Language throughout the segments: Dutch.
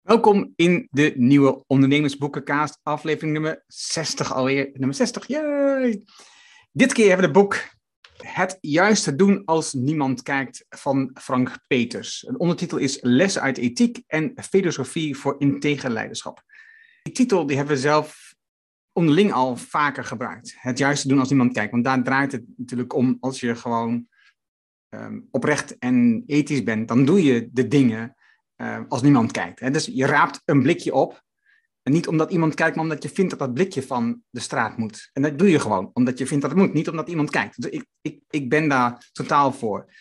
Welkom in de nieuwe Ondernemersboekencast, aflevering nummer 60 alweer. Nummer 60, yay! Dit keer hebben we het boek Het juiste doen als niemand kijkt van Frank Peters. De ondertitel is Lessen uit ethiek en filosofie voor integer leiderschap. Die titel die hebben we zelf onderling al vaker gebruikt. Het juiste doen als niemand kijkt, want daar draait het natuurlijk om als je gewoon um, oprecht en ethisch bent, dan doe je de dingen uh, als niemand kijkt. Hè? Dus je raapt een blikje op. En niet omdat iemand kijkt, maar omdat je vindt dat dat blikje van de straat moet. En dat doe je gewoon, omdat je vindt dat het moet, niet omdat iemand kijkt. Dus ik, ik, ik ben daar totaal voor.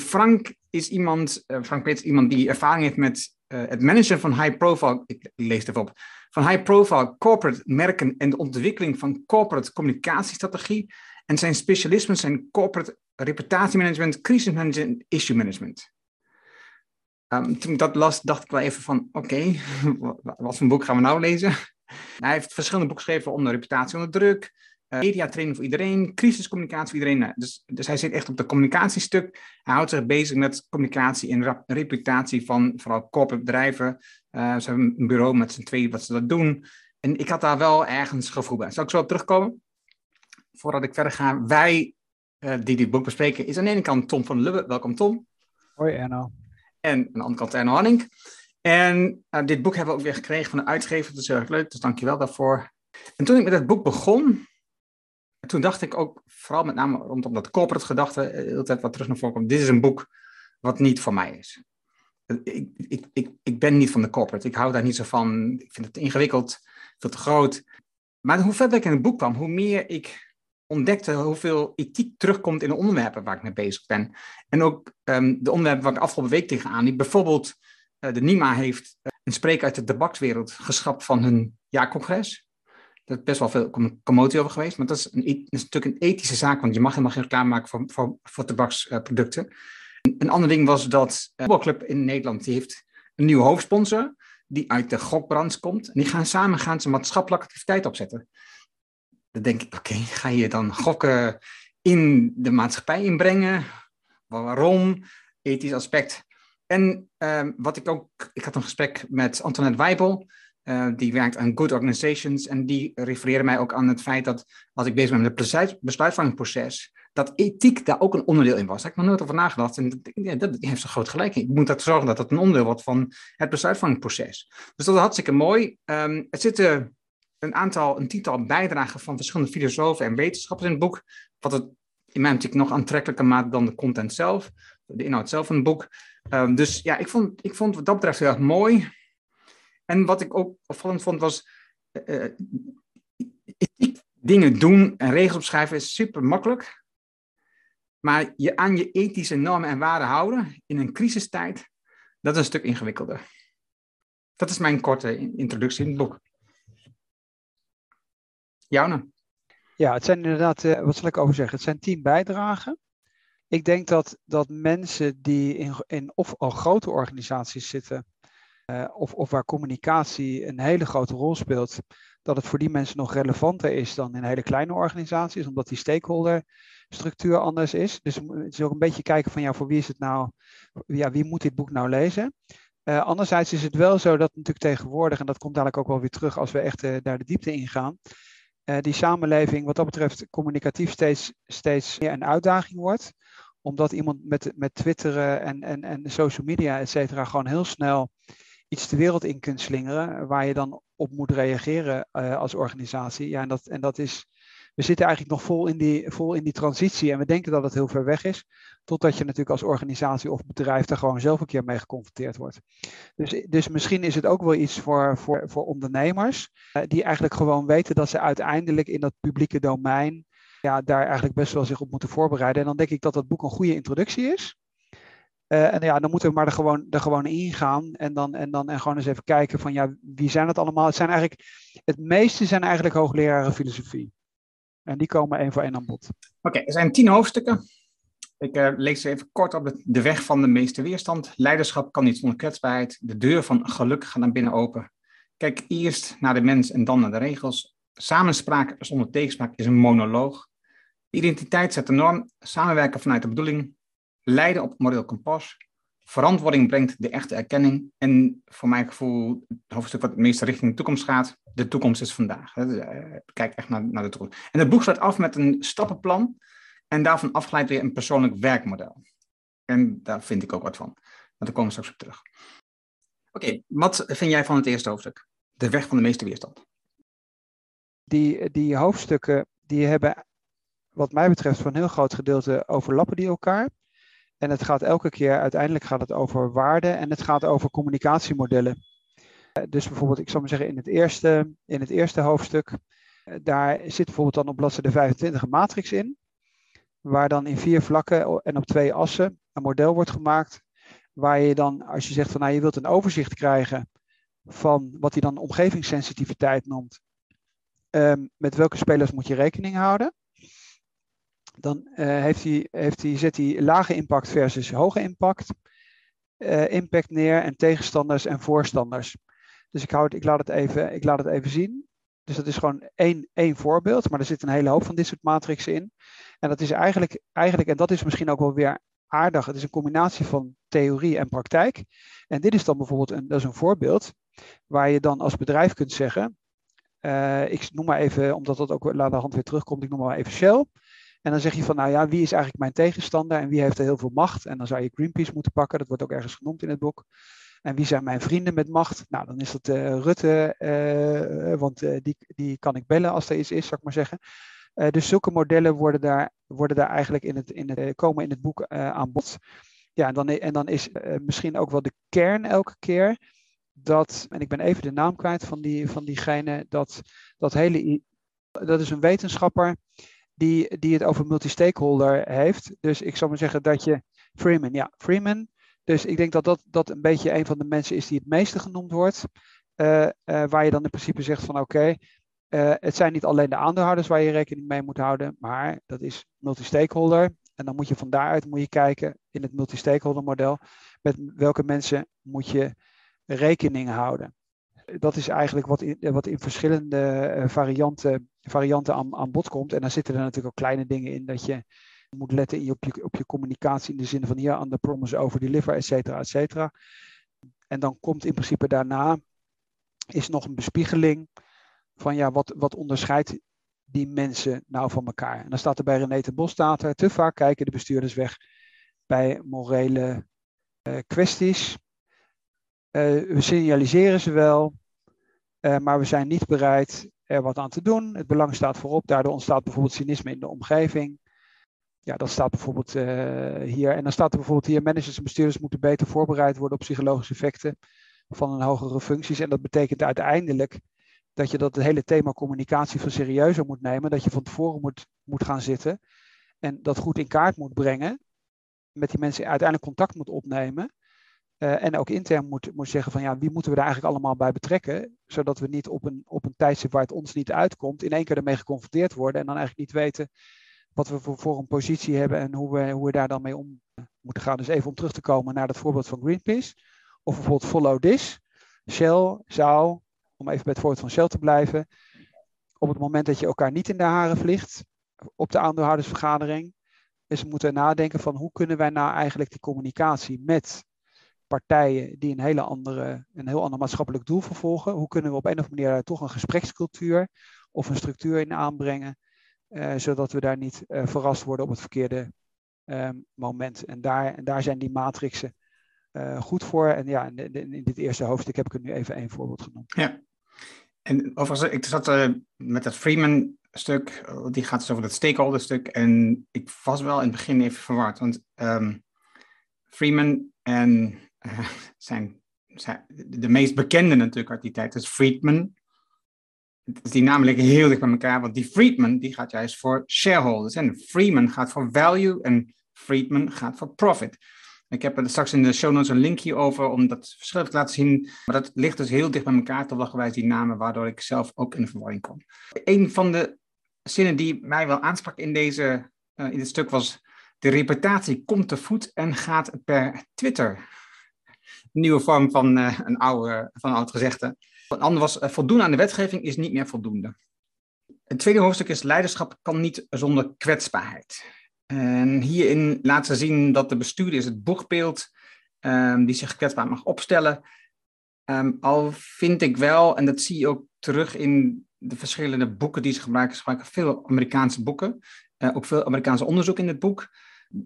Frank is iemand, uh, Frank is iemand die ervaring heeft met uh, het managen van high profile, ik, lees het op, van high profile corporate merken en de ontwikkeling van corporate communicatiestrategie. En zijn specialismen zijn corporate reputatiemanagement, crisismanagement en issue management. Um, toen ik dat las, dacht ik wel even van, oké, wat voor boek gaan we nou lezen? Hij heeft verschillende boeken geschreven onder reputatie onder druk, uh, mediatraining voor iedereen, crisiscommunicatie voor iedereen. Nou, dus, dus hij zit echt op de communicatiestuk. Hij houdt zich bezig met communicatie en reputatie van vooral corporate bedrijven. Uh, ze hebben een bureau met z'n tweeën wat ze dat doen. En ik had daar wel ergens gevoel bij. Zal ik zo op terugkomen? Voordat ik verder ga, wij uh, die dit boek bespreken, is aan de ene kant Tom van Lubbe. Welkom Tom. Hoi Erno. En aan de andere kant Erno Hanning. En uh, dit boek hebben we ook weer gekregen van de uitgever. Dat is heel erg leuk, dus dankjewel daarvoor. En toen ik met het boek begon, toen dacht ik ook, vooral met name rondom dat corporate gedachte, de hele tijd wat terug naar voren komt. Dit is een boek wat niet voor mij is. Ik, ik, ik, ik ben niet van de corporate. Ik hou daar niet zo van. Ik vind het ingewikkeld, veel te groot. Maar hoe verder ik in het boek kwam, hoe meer ik ontdekte hoeveel ethiek terugkomt in de onderwerpen waar ik mee bezig ben. En ook um, de onderwerpen waar ik afgelopen week tegenaan liep. Bijvoorbeeld, uh, de NIMA heeft uh, een spreker uit de tabakswereld geschrapt van hun jaarcongres. Daar is best wel veel commotie over geweest, maar dat is, een, is, natuurlijk een ethische zaak, want je mag helemaal geen reclame maken voor, voor, tabaksproducten. Een ander ding was dat de voetbalclub in Nederland, die heeft een nieuwe hoofdsponsor, die uit de gokbranche komt. En die gaan samen gaan ze maatschappelijke activiteit opzetten. Dan denk ik, oké, ga je dan gokken in de maatschappij inbrengen? Waarom? Ethisch aspect. En uh, wat ik ook, ik had een gesprek met Antoinette Weibel, uh, die werkt aan Good Organizations, en die refereerde mij ook aan het feit dat als ik bezig ben met het besluitvormingsproces, dat ethiek daar ook een onderdeel in was. Daar heb ik nog nooit over nagedacht. En dat heeft ze groot gelijk. Ik moet dat zorgen dat dat een onderdeel wordt van het besluitvormingsproces. Dus dat is hartstikke mooi. Um, er zitten een aantal, een tiental bijdragen van verschillende filosofen en wetenschappers in het boek. Wat het in mijn optiek nog aantrekkelijker maakt dan de content zelf, de inhoud zelf van het boek. Um, dus ja, ik vond, ik vond wat dat betreft heel erg mooi. En wat ik ook opvallend vond was, uh, ethiek dingen doen en regels opschrijven is super makkelijk. Maar je aan je ethische normen en waarden houden in een crisistijd, dat is een stuk ingewikkelder. Dat is mijn korte introductie in het boek. Joune. Ja, het zijn inderdaad, uh, wat zal ik over zeggen? Het zijn tien bijdragen. Ik denk dat, dat mensen die in, in of al grote organisaties zitten, uh, of, of waar communicatie een hele grote rol speelt, dat het voor die mensen nog relevanter is dan in hele kleine organisaties, omdat die stakeholderstructuur anders is. Dus het is ook een beetje kijken van ja, voor wie is het nou, ja, wie moet dit boek nou lezen? Uh, anderzijds is het wel zo dat natuurlijk tegenwoordig, en dat komt eigenlijk ook wel weer terug als we echt uh, daar de diepte in gaan, uh, die samenleving wat dat betreft communicatief steeds, steeds meer een uitdaging wordt. Omdat iemand met, met twitteren en, en, en social media, et cetera, gewoon heel snel iets de wereld in kunt slingeren. Waar je dan op moet reageren uh, als organisatie. Ja, en dat, en dat is. We zitten eigenlijk nog vol in, die, vol in die transitie en we denken dat het heel ver weg is. Totdat je natuurlijk als organisatie of bedrijf daar gewoon zelf een keer mee geconfronteerd wordt. Dus, dus misschien is het ook wel iets voor, voor, voor ondernemers, uh, die eigenlijk gewoon weten dat ze uiteindelijk in dat publieke domein ja, daar eigenlijk best wel zich op moeten voorbereiden. En dan denk ik dat dat boek een goede introductie is. Uh, en ja, dan moeten we maar er gewoon, er gewoon ingaan en dan, en dan en gewoon eens even kijken van ja, wie zijn het allemaal? Het zijn eigenlijk, het meeste zijn eigenlijk hoogleraren filosofie. En die komen één voor één aan bod. Oké, er zijn tien hoofdstukken. Ik uh, lees even kort op de weg van de meeste weerstand. Leiderschap kan niet zonder kwetsbaarheid. De deur van geluk gaat naar binnen open. Kijk eerst naar de mens en dan naar de regels. Samenspraak zonder tegenspraak is een monoloog. Identiteit zet de norm. Samenwerken vanuit de bedoeling. Leiden op moreel kompas. Verantwoording brengt de echte erkenning. En voor mijn gevoel, het hoofdstuk wat het meeste richting de toekomst gaat. De toekomst is vandaag. Hè. Eh, kijk echt naar, naar de toekomst. En het boek sluit af met een stappenplan. En daarvan afgeleid weer een persoonlijk werkmodel. En daar vind ik ook wat van. Maar daar komen we straks op terug. Oké, wat vind jij van het eerste hoofdstuk? De weg van de meeste weerstand. Die, die hoofdstukken die hebben, wat mij betreft, voor een heel groot gedeelte overlappen die elkaar. En het gaat elke keer, uiteindelijk gaat het over waarden en het gaat over communicatiemodellen. Eh, dus bijvoorbeeld, ik zou maar zeggen, in het eerste, in het eerste hoofdstuk, eh, daar zit bijvoorbeeld dan op bladzijde 25 een matrix in, waar dan in vier vlakken en op twee assen een model wordt gemaakt, waar je dan, als je zegt van nou je wilt een overzicht krijgen van wat hij dan omgevingssensitiviteit noemt, um, met welke spelers moet je rekening houden dan uh, heeft hij, heeft hij, zet hij lage impact versus hoge impact, impact neer en tegenstanders en voorstanders. Dus ik, hou het, ik, laat het even, ik laat het even zien. Dus dat is gewoon één, één voorbeeld, maar er zit een hele hoop van dit soort matrixen in. En dat is eigenlijk, eigenlijk, en dat is misschien ook wel weer aardig, het is een combinatie van theorie en praktijk. En dit is dan bijvoorbeeld een, dat is een voorbeeld waar je dan als bedrijf kunt zeggen, uh, ik noem maar even, omdat dat ook laat de hand weer terugkomt, ik noem maar even Shell. En dan zeg je van, nou ja, wie is eigenlijk mijn tegenstander en wie heeft er heel veel macht? En dan zou je Greenpeace moeten pakken, dat wordt ook ergens genoemd in het boek. En wie zijn mijn vrienden met macht? Nou, dan is dat uh, Rutte, uh, want uh, die, die kan ik bellen als er iets is, zou ik maar zeggen. dus zulke modellen worden daar, worden daar eigenlijk in het, in het, komen in het boek aan bod. Ja, en dan, en dan is misschien ook wel de kern elke keer dat, en ik ben even de naam kwijt van, die, van diegene, dat, dat hele, dat is een wetenschapper die, die het over multi-stakeholder heeft. Dus ik zou maar zeggen dat je. Freeman, ja, Freeman. Dus ik denk dat dat, dat een beetje een van de mensen is die het meeste genoemd wordt. Uh, uh, waar je dan in principe zegt van oké, eh, het zijn niet alleen de aandeelhouders waar je rekening mee moet houden, maar dat is multi-stakeholder. En dan moet je van daaruit moet je kijken in het multi-stakeholder model met welke mensen moet je rekening houden dat is eigenlijk wat in, wat in verschillende eh, varianten, varianten aan, aan bod komt. En dan zitten er natuurlijk ook kleine dingen in dat je moet letten op, je, op je communicatie in de zin van hier de promise over deliver, et cetera, et cetera. En dan komt in principe daarna is nog een bespiegeling van ja, wat, wat onderscheidt die mensen nou van elkaar. En dan staat er bij René de Bos staat er, te vaak kijken de bestuurders weg bij morele uh, kwesties. Uh, we signaliseren ze wel, uh, maar we zijn niet bereid er wat aan te doen. Het belang staat voorop. Daardoor ontstaat bijvoorbeeld cynisme in de omgeving. Ja, dat staat bijvoorbeeld uh, hier. En dan staat er bijvoorbeeld hier: managers en bestuurders moeten beter voorbereid worden op psychologische effecten van een hogere functies. En dat betekent uiteindelijk dat je dat hele thema communicatie veel serieuzer moet nemen. Dat je van tevoren moet, moet gaan zitten en dat goed in kaart moet brengen. Met die mensen uiteindelijk contact moet opnemen. Uh, en ook intern moet, moet zeggen van ja, wie moeten we er eigenlijk allemaal bij betrekken, zodat we niet op een, op een tijdstip waar het ons niet uitkomt, in één keer ermee geconfronteerd worden en dan eigenlijk niet weten wat we voor, voor een positie hebben en hoe we, hoe we daar dan mee om moeten gaan. Dus even om terug te komen naar dat voorbeeld van Greenpeace, of bijvoorbeeld Follow This. Shell zou, om even bij het voorbeeld van Shell te blijven, op het moment dat je elkaar niet in de haren vliegt, op de aandeelhoudersvergadering, is moeten nadenken van hoe kunnen wij nou eigenlijk die communicatie met partijen die een, hele andere, een heel ander maatschappelijk doel vervolgen. Hoe kunnen we op een of andere manier toch een gesprekscultuur of een structuur in aanbrengen, zodat we daar niet uh, verrast worden op het verkeerde um, moment. En daar, en daar zijn die matrixen uh, goed voor. En ja, in, in, dit eerste hoofdstuk heb ik er nu even één voorbeeld genoemd. Ja, en overigens, ik zat met dat Freeman stuk, die gaat dus over dat stakeholder stuk. En ik was wel in het begin even verward, want um, Freeman en zijn, zijn, de meest bekende natuurlijk uit die tijd is Friedman. Dus die namen liggen heel dicht bij elkaar, want die Friedman die gaat juist voor shareholders. En Freeman gaat voor value en Friedman gaat voor profit. Ik heb er straks in de show notes een linkje over om dat verschil te laten zien. Maar dat ligt dus heel dicht bij elkaar, gewijs die namen, waardoor ik zelf ook in verwarring kom. Een van de zinnen die mij wel aansprak in, deze, uh, in dit stuk was de reputatie komt te voet en gaat per Twitter. Nieuwe vorm van, uh, een, oude, van een oud gezegde. Een ander was, uh, voldoen aan de wetgeving is niet meer voldoende. Het tweede hoofdstuk is leiderschap kan niet zonder kwetsbaarheid. En hierin laten ze zien dat de bestuurder is het boegbeeld ehm, die zich kwetsbaar mag opstellen. Ehm, al vind ik wel, en dat zie je ook terug in de verschillende boeken die ze gebruiken, gebruiken veel Amerikaanse boeken, uh, ook veel Amerikaanse onderzoek in het boek,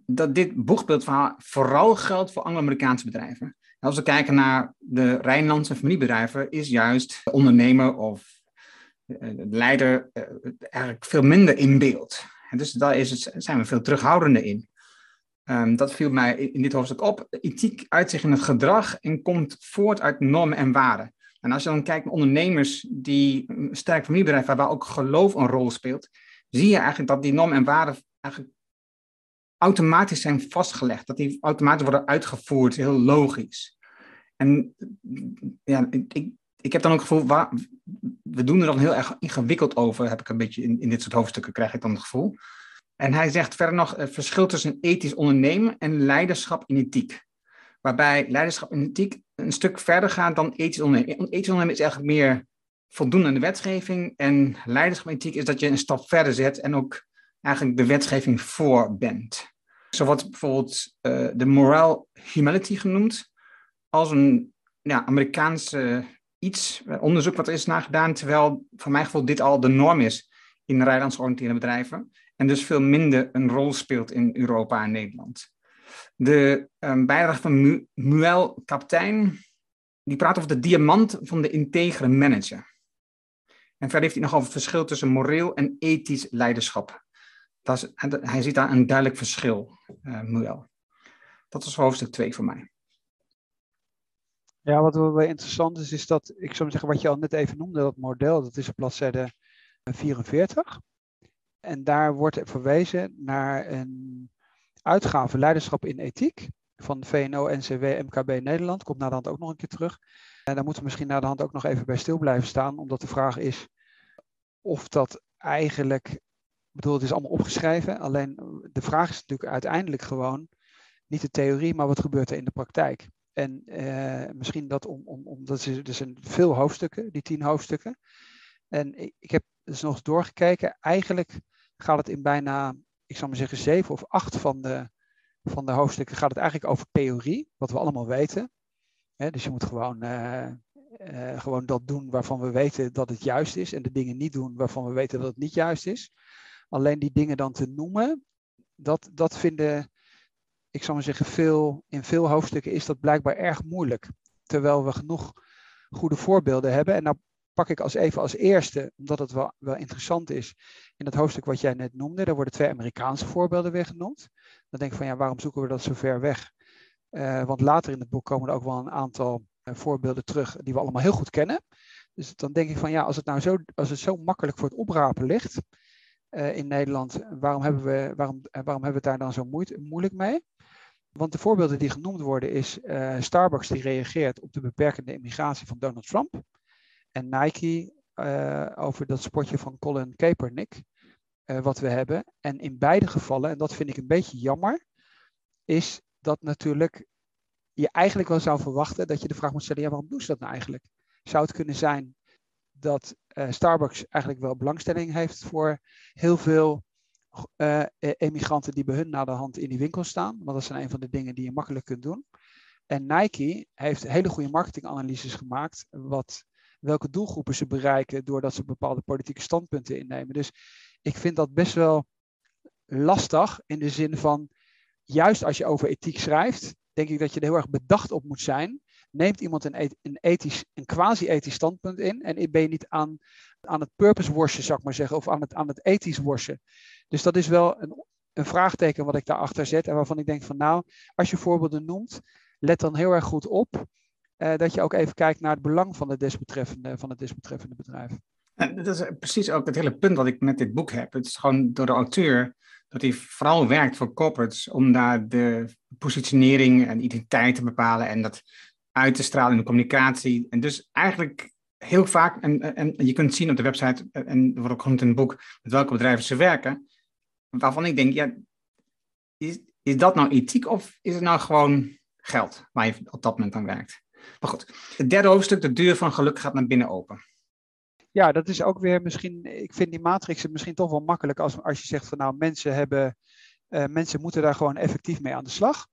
dat dit boegbeeldverhaal vooral geldt voor Anglo-Amerikaanse bedrijven. Als we kijken naar de Rijnlandse familiebedrijven, is juist de ondernemer of de leider uh, eigenlijk veel minder in beeld. En dus daar is het, zijn we veel terughoudender in. Um, dat viel mij in dit hoofdstuk op. Ethiek uit zich in het gedrag en komt voort uit normen en waarden. En als je dan kijkt naar ondernemers die een sterk familiebedrijf hebben, waar ook geloof een rol speelt, zie je eigenlijk dat die normen en waarden eigenlijk automatisch zijn vastgelegd. Dat die automatisch worden uitgevoerd, heel logisch. En ja, ik, ik heb dan ook het gevoel, waar, we doen er dan heel erg ingewikkeld over, heb ik een beetje in, in dit soort hoofdstukken, krijg ik dan het gevoel. En hij zegt verder nog het verschil tussen ethisch ondernemen en leiderschap in ethiek. Waarbij leiderschap in ethiek een stuk verder gaat dan ethisch ondernemen. Ethisch ondernemen is eigenlijk meer voldoen aan de wetgeving. En leiderschap in ethiek is dat je een stap verder zet en ook eigenlijk de wetgeving voor bent. Zo wordt bijvoorbeeld uh, de moral humility genoemd als een ja, Amerikaanse iets, eh, onderzoek wat er is nagedaan, terwijl voor mijn gevoel dit al de norm is in Rijlands georiënteerde bedrijven en dus veel minder een rol speelt in Europa en Nederland. De um, bijdrage van Mu Muel Kaptein, die praat over de diamant van de integere manager. En verder heeft hij nog over het verschil tussen moreel en ethisch leiderschap. Hij ziet daar een duidelijk verschil, uh. Dat is hoofdstuk 2 voor mij. Ja, wat wel interessant is, is dat, ik zou zeggen, wat je al net even noemde, dat model, dat is op bladzijde 44. En daar wordt verwezen naar een uitgave Leiderschap in Ethiek van VNO, NCW, MKB Nederland. Komt naar de hand ook nog een keer terug. En daar moeten we misschien naar de hand ook nog even bij stil blijven staan, omdat de vraag is of dat eigenlijk, bedoel, het is allemaal opgeschreven, alleen de vraag is natuurlijk uiteindelijk gewoon niet de theorie, maar wat gebeurt er in de praktijk. En uh, misschien dat om, om, om dat is, er zijn veel hoofdstukken, die tien hoofdstukken. En ik, heb dus nog eens doorgekeken. Eigenlijk gaat het in bijna, ik zal maar zeggen, zeven of acht van de, van de hoofdstukken gaat het eigenlijk over theorie, wat we allemaal weten. dus je moet gewoon, uh, gewoon dat doen waarvan we weten dat het juist is en de dingen niet doen waarvan we weten dat het niet juist is. Alleen die dingen dan te noemen, dat, dat vinden, ik zal maar zeggen, veel, in veel hoofdstukken is dat blijkbaar erg moeilijk. Terwijl we genoeg goede voorbeelden hebben. En nou pak ik als even als eerste, omdat het wel, wel interessant is, in het hoofdstuk wat jij net noemde, daar worden twee Amerikaanse voorbeelden weer genoemd. Dan denk ik van ja, waarom zoeken we dat zo ver weg? Uh, want later in het boek komen er ook wel een aantal uh, voorbeelden terug die we allemaal heel goed kennen. Dus dan denk ik van ja, als het nou zo, als het zo makkelijk voor het oprapen ligt uh, in Nederland, waarom hebben, we, waarom, waarom hebben we het daar dan zo moeite, moeilijk mee? Want de voorbeelden die genoemd worden is Starbucks die reageert op de beperkende immigratie van Donald Trump en Nike over dat sportje van Colin Kaepernick, wat we hebben. En in beide gevallen, en dat vind ik een beetje jammer, is dat natuurlijk je eigenlijk wel zou verwachten dat je de vraag moet stellen, ja, waarom doen ze dat nou eigenlijk? Zou het kunnen zijn dat uh, Starbucks eigenlijk wel belangstelling heeft voor heel veel uh, emigranten die bij hun naar de hand in die winkel staan? Want dat zijn een van de dingen die je makkelijk kunt doen. En Nike heeft hele goede marketinganalyses gemaakt, wat welke doelgroepen ze bereiken doordat ze bepaalde politieke standpunten innemen. Dus ik vind dat best wel lastig in de zin van, juist als je over ethiek schrijft, denk ik dat je er heel erg bedacht op moet zijn. Neemt iemand een, een, ethisch, een quasi-ethisch standpunt in en ben je niet aan, aan het purpose worsen, zou ik maar zeggen, of aan het, aan het ethisch worsen. Dus dat is wel een, een vraagteken wat ik daarachter zet en waarvan ik denk van nou, als je voorbeelden noemt, let dan heel erg goed op uh, dat je ook even kijkt naar het belang van het desbetreffende, van het desbetreffende bedrijf. En dat is precies ook het hele punt wat ik met dit boek heb. Het is gewoon door de auteur dat hij vooral werkt voor corporates om daar de positionering en identiteit te bepalen en dat uit te stralen in de communicatie. En dus eigenlijk heel vaak, en, en je kunt zien op de website, en er wordt ook genoemd in het boek, met welke bedrijven ze werken, waarvan ik denk, ja, is, is dat nou ethiek of is het nou gewoon geld waar je op dat moment aan werkt? Maar goed, het derde hoofdstuk, de deur van geluk gaat naar binnen open. Ja, dat is ook weer misschien, ik vind die matrix misschien toch wel makkelijk als, als je zegt van nou mensen hebben, uh, mensen moeten daar gewoon effectief mee aan de slag.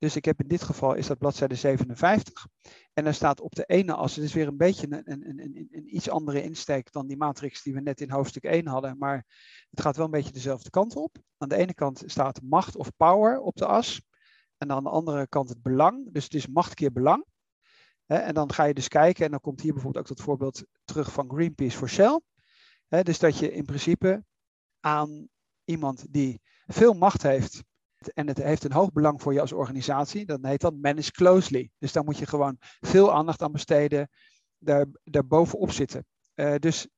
Dus ik heb in dit geval is dat bladzijde 57. En daar staat op de ene as, het is weer een beetje een, een, een, een, iets andere insteek dan die matrix die we net in hoofdstuk 1 hadden. Maar het gaat wel een beetje dezelfde kant op. Aan de ene kant staat macht of power op de as. En aan de andere kant het belang. Dus het is macht keer belang. En dan ga je dus kijken, en dan komt hier bijvoorbeeld ook dat voorbeeld terug van Greenpeace voor Shell. Dus dat je in principe aan iemand die veel macht heeft en het heeft een hoog belang voor je als organisatie, dan heet dat manage closely. Dus daar moet je gewoon veel aandacht aan besteden, daar, daar bovenop zitten. Uh, dus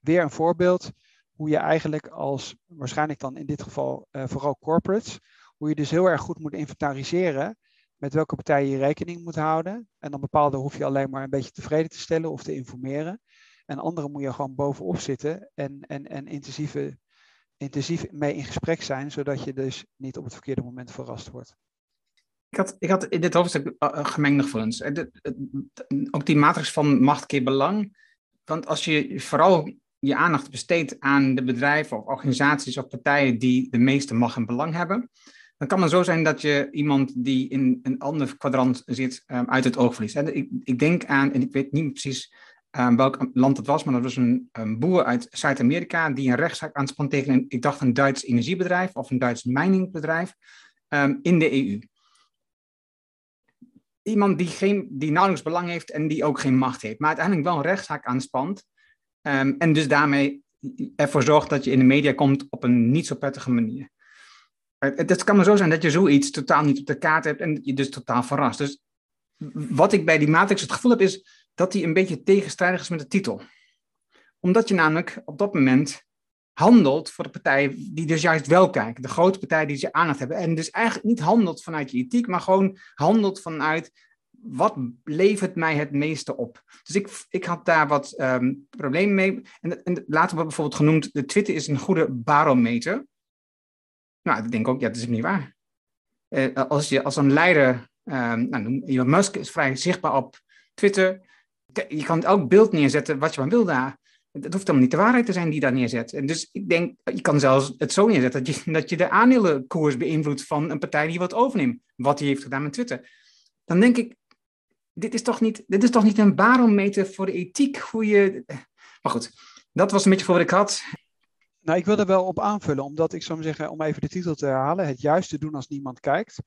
weer een voorbeeld hoe je eigenlijk als, waarschijnlijk dan in dit geval uh, vooral corporates, hoe je dus heel erg goed moet inventariseren met welke partijen je rekening moet houden. En dan bepaalde hoef je alleen maar een beetje tevreden te stellen of te informeren. En andere moet je gewoon bovenop zitten en, en, en intensieve intensief mee in gesprek zijn, zodat je dus niet op het verkeerde moment verrast wordt. Ik had, ik had in dit hoofdstuk uh, gemengde gevoelens. Ook die matrix van macht keer belang. Want als je vooral je aandacht besteedt aan de bedrijven of organisaties of partijen die de meeste macht en belang hebben, dan kan het zo zijn dat je iemand die in een ander kwadrant zit um, uit het oog verliest. Ik, ik denk aan, en ik weet niet precies um, welk land het was, maar dat was een, een boer uit Zuid-Amerika die een rechtszaak aanspant tegen, een, ik dacht, een Duits energiebedrijf of een Duits miningbedrijf um, in de EU. Iemand die, geen, die nauwelijks belang heeft en die ook geen macht heeft, maar uiteindelijk wel een rechtszaak aanspant um, en dus daarmee ervoor zorgt dat je in de media komt op een niet zo prettige manier. Het kan maar zo zijn dat je zoiets totaal niet op de kaart hebt en je dus totaal verrast. Dus wat ik bij die matrix het gevoel heb is, dat die een beetje tegenstrijdig is met de titel. Omdat je namelijk op dat moment handelt voor de partijen die dus juist wel kijken. De grote partijen die ze aandacht hebben. En dus eigenlijk niet handelt vanuit je ethiek, maar gewoon handelt vanuit wat levert mij het meeste op. Dus ik, ik had daar wat um, problemen mee. En, en later wordt bijvoorbeeld genoemd, de Twitter is een goede barometer. Nou, ik denk ook, ja, dat is niet waar. Uh, als je als een leider, um, nou, Elon Musk is vrij zichtbaar op Twitter je kan elk beeld neerzetten wat je maar wil daar. Het hoeft helemaal niet de waarheid te zijn die daar neerzet. En dus ik denk, je kan zelfs het zo neerzetten dat je, dat je de aandelenkoers beïnvloedt van een partij die wat overneemt. Wat hij heeft gedaan met Twitter. Dan denk ik, dit is toch niet, dit is toch niet een barometer voor de ethiek? Hoe je... Maar goed, dat was een beetje voor wat ik had. Nou, ik wil er wel op aanvullen, omdat ik zou zeggen, om even de titel te herhalen, het juiste doen als niemand kijkt,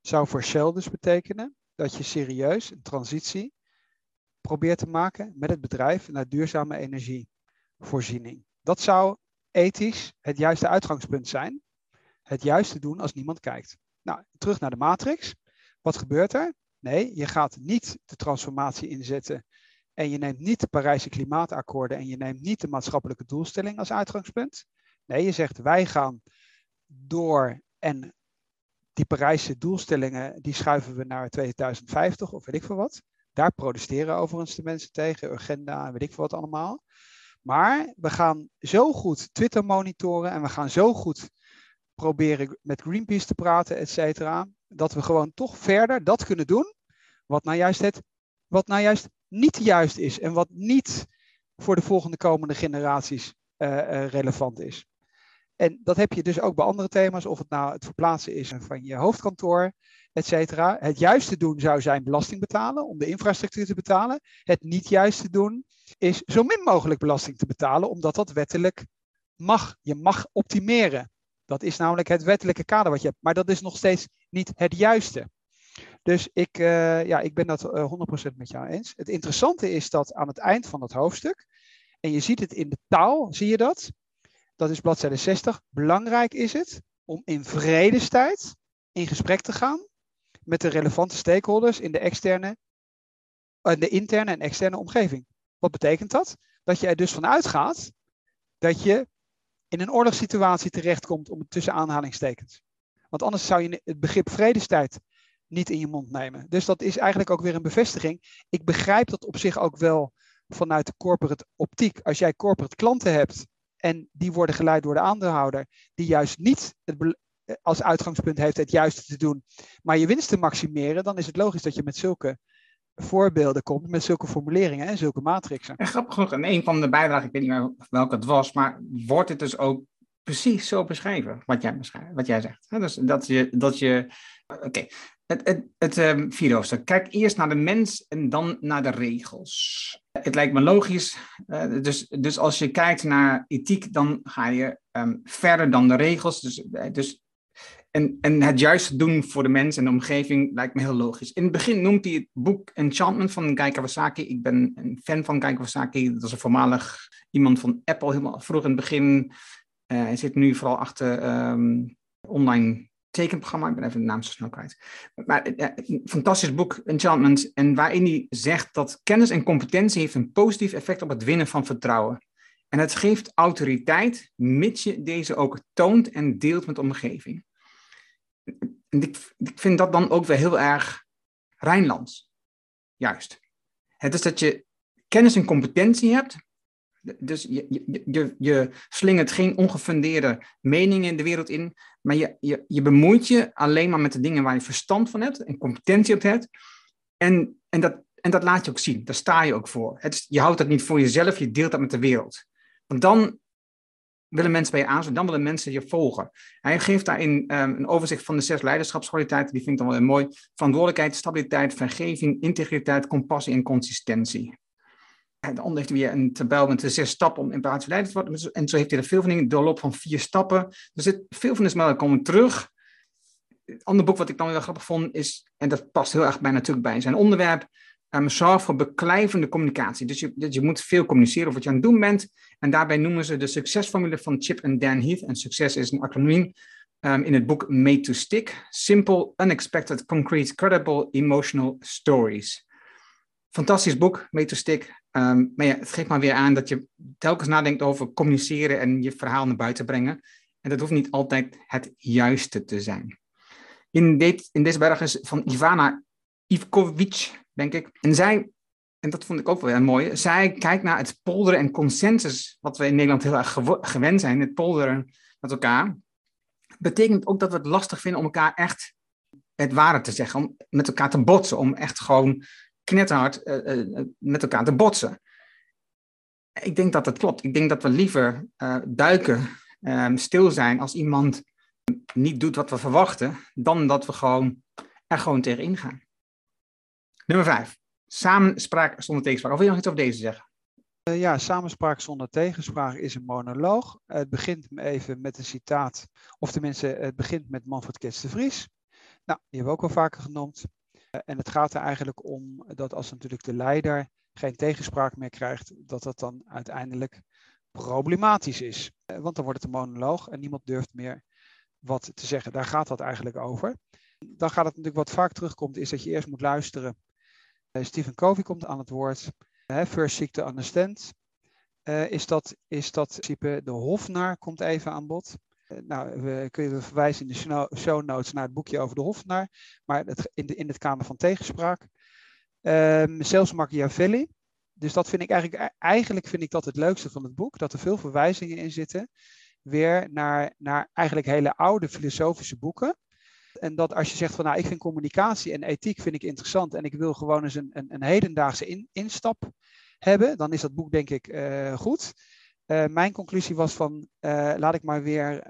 zou voor Shell dus betekenen dat je serieus een transitie probeert te maken met het bedrijf naar duurzame energievoorziening. Dat zou ethisch het juiste uitgangspunt zijn. Het juiste doen als niemand kijkt. Nou, terug naar de matrix. Wat gebeurt er? Nee, je gaat niet de transformatie inzetten en je neemt niet de Parijse klimaatakkoorden en je neemt niet de maatschappelijke doelstelling als uitgangspunt. Nee, je zegt wij gaan door en die Parijse doelstellingen die schuiven we naar 2050 of weet ik veel wat. Daar protesteren overigens de mensen tegen, agenda weet ik veel wat allemaal. Maar we gaan zo goed Twitter monitoren en we gaan zo goed proberen met Greenpeace te praten, et cetera, dat we gewoon toch verder dat kunnen doen wat nou juist, het, wat nou juist niet juist is en wat niet voor de volgende komende generaties uh, relevant is. En dat heb je dus ook bij andere thema's, of het nou het verplaatsen is van je hoofdkantoor, et cetera. Het juiste doen zou zijn belasting betalen om de infrastructuur te betalen. Het niet juiste doen is zo min mogelijk belasting te betalen, omdat dat wettelijk mag. Je mag optimeren. Dat is namelijk het wettelijke kader wat je hebt. Maar dat is nog steeds niet het juiste. Dus ik, uh, ja, ik ben dat uh, eh, 100% met jou eens. Het interessante is dat aan het eind van het hoofdstuk, en je ziet het in de taal, zie je dat? Dat is bladzijde 60. Belangrijk is het om in vredestijd in gesprek te gaan met de relevante stakeholders in de externe, uh, de interne en externe omgeving. Wat betekent dat? Dat je er dus van uitgaat dat je in een oorlogssituatie terechtkomt om tussen aanhalingstekens. Want anders zou je het begrip vredestijd niet in je mond nemen. Dus dat is eigenlijk ook weer een bevestiging. Ik begrijp dat op zich ook wel vanuit de corporate optiek. Als jij corporate klanten hebt en die worden geleid door de aandeelhouder, die juist niet het, als uitgangspunt heeft het juiste te doen, maar je winst te maximeren, dan is het logisch dat je met zulke voorbeelden komt, met zulke formuleringen en zulke matrixen. En grappig genoeg, in een van de bijdragen, ik weet niet meer welke het was, maar wordt het dus ook precies zo beschreven, wat jij, wat jij zegt. Dus dat je, dat je oké. het, het, het um, vierde hoofdstuk. Kijk eerst naar de mens en dan naar de regels. Het lijkt me logisch. Uh, dus, dus als je kijkt naar ethiek, dan ga je um, verder dan de regels. Dus, dus, en, en het juiste doen voor de mens en de omgeving lijkt me heel logisch. In het begin noemt hij het boek Enchantment van Guy Kawasaki. Ik ben een fan van Guy Kawasaki. Dat is een voormalig iemand van Apple, helemaal vroeg in het begin. Uh, hij zit nu vooral achter um, online tekenprogramma. Ik ben even de naam zo snel kwijt. Maar ja, een fantastisch boek, Enchantment. En waarin hij zegt dat kennis en competentie heeft een positief effect op het winnen van vertrouwen. En het geeft autoriteit, mits je deze ook toont en deelt met de omgeving. Ik, ik vind dat dan ook weer heel erg Rijnlands. Juist. Het is dat je kennis en competentie hebt, dus je, je, je, je slingert geen ongefundeerde meningen in de wereld in, maar je, je, je bemoeit je alleen maar met de dingen waar je verstand van hebt en competentie op hebt. En, en, dat, en dat laat je ook zien, daar sta je ook voor. Het je houdt dat niet voor jezelf, je deelt dat met de wereld. Want dan willen mensen bij je aansluiten, dan willen mensen je volgen. Hij geeft daarin um, een overzicht van de zes leiderschapskwaliteiten, die vind ik dan wel mooi. Verantwoordelijkheid, stabiliteit, vergeving, integriteit, compassie en consistentie. En dan heeft hij weer een tabel met de zes stappen om empathisch leider te worden. En zo heeft hij er veel van dingen, doorloop van vier stappen. Er zit veel van de smellen komen terug. Het andere boek wat ik dan weer grappig vond is, en dat past heel erg bij natuurlijk bij zijn onderwerp, um, zorg voor beklijvende communicatie. Dus je, je moet veel communiceren over wat je aan het doen bent. En daarbij noemen ze de succesformule van Chip en Dan Heath. En succes is een acroniem um, in het boek Made to Stick. Simple, unexpected, concrete, credible, emotional stories. Fantastisch boek, Made to Stick. Um, maar ja, het geeft maar weer aan dat je telkens nadenkt over communiceren en je verhaal naar buiten brengen. En dat hoeft niet altijd het juiste te zijn. In, dit, in deze berg is van Ivana Ivkovic, denk ik. En zij, en dat vond ik ook wel heel mooi, zij kijkt naar het polderen en consensus, wat we in Nederland heel erg gewend zijn, het polderen met elkaar. Betekent ook dat we het lastig vinden om elkaar echt het ware te zeggen, om met elkaar te botsen, om echt gewoon knetterhard uh, met elkaar te botsen. Ik denk dat dat klopt. Ik denk dat we liever duiken, um, stil zijn als iemand niet doet wat we verwachten, dan dat we gewoon er gewoon tegen ingaan. Nummer vijf. Samenspraak zonder tegenspraak. Of wil je nog iets over deze zeggen? Uh, ja, samenspraak zonder tegenspraak is een monoloog. Het begint even met een citaat, of tenminste, het begint met Manfred Kets de Vries. Nou, die hebben we ook wel vaker genoemd. Uh, en het gaat er eigenlijk om dat als natuurlijk de leider geen tegenspraak meer krijgt, dat dat dan uiteindelijk problematisch is. Uh, want dan wordt het een monoloog en niemand durft meer wat te zeggen. Daar gaat dat eigenlijk over. Dan gaat het natuurlijk wat vaak terugkomt, is dat je eerst moet luisteren Stephen Covey komt aan het woord. Uh, first seek to understand. Uh, is, dat, is dat in principe de Hofnar komt even aan bod. nou, we kunnen verwijzen in de show notes naar het boekje over de Hofnar. Maar het, in, de, in het kader van tegenspraak. Um, zelfs Machiavelli. Dus dat vind ik eigenlijk, eigenlijk vind ik dat het leukste van het boek. Dat er veel verwijzingen in zitten. Weer naar, naar eigenlijk hele oude filosofische boeken. En dat als je zegt van nou, ik vind communicatie en ethiek vind ik interessant en ik wil gewoon eens een, een, een hedendaagse in, instap hebben, dan is dat boek denk ik uh, goed. Uh, mijn conclusie was van uh, laat ik maar weer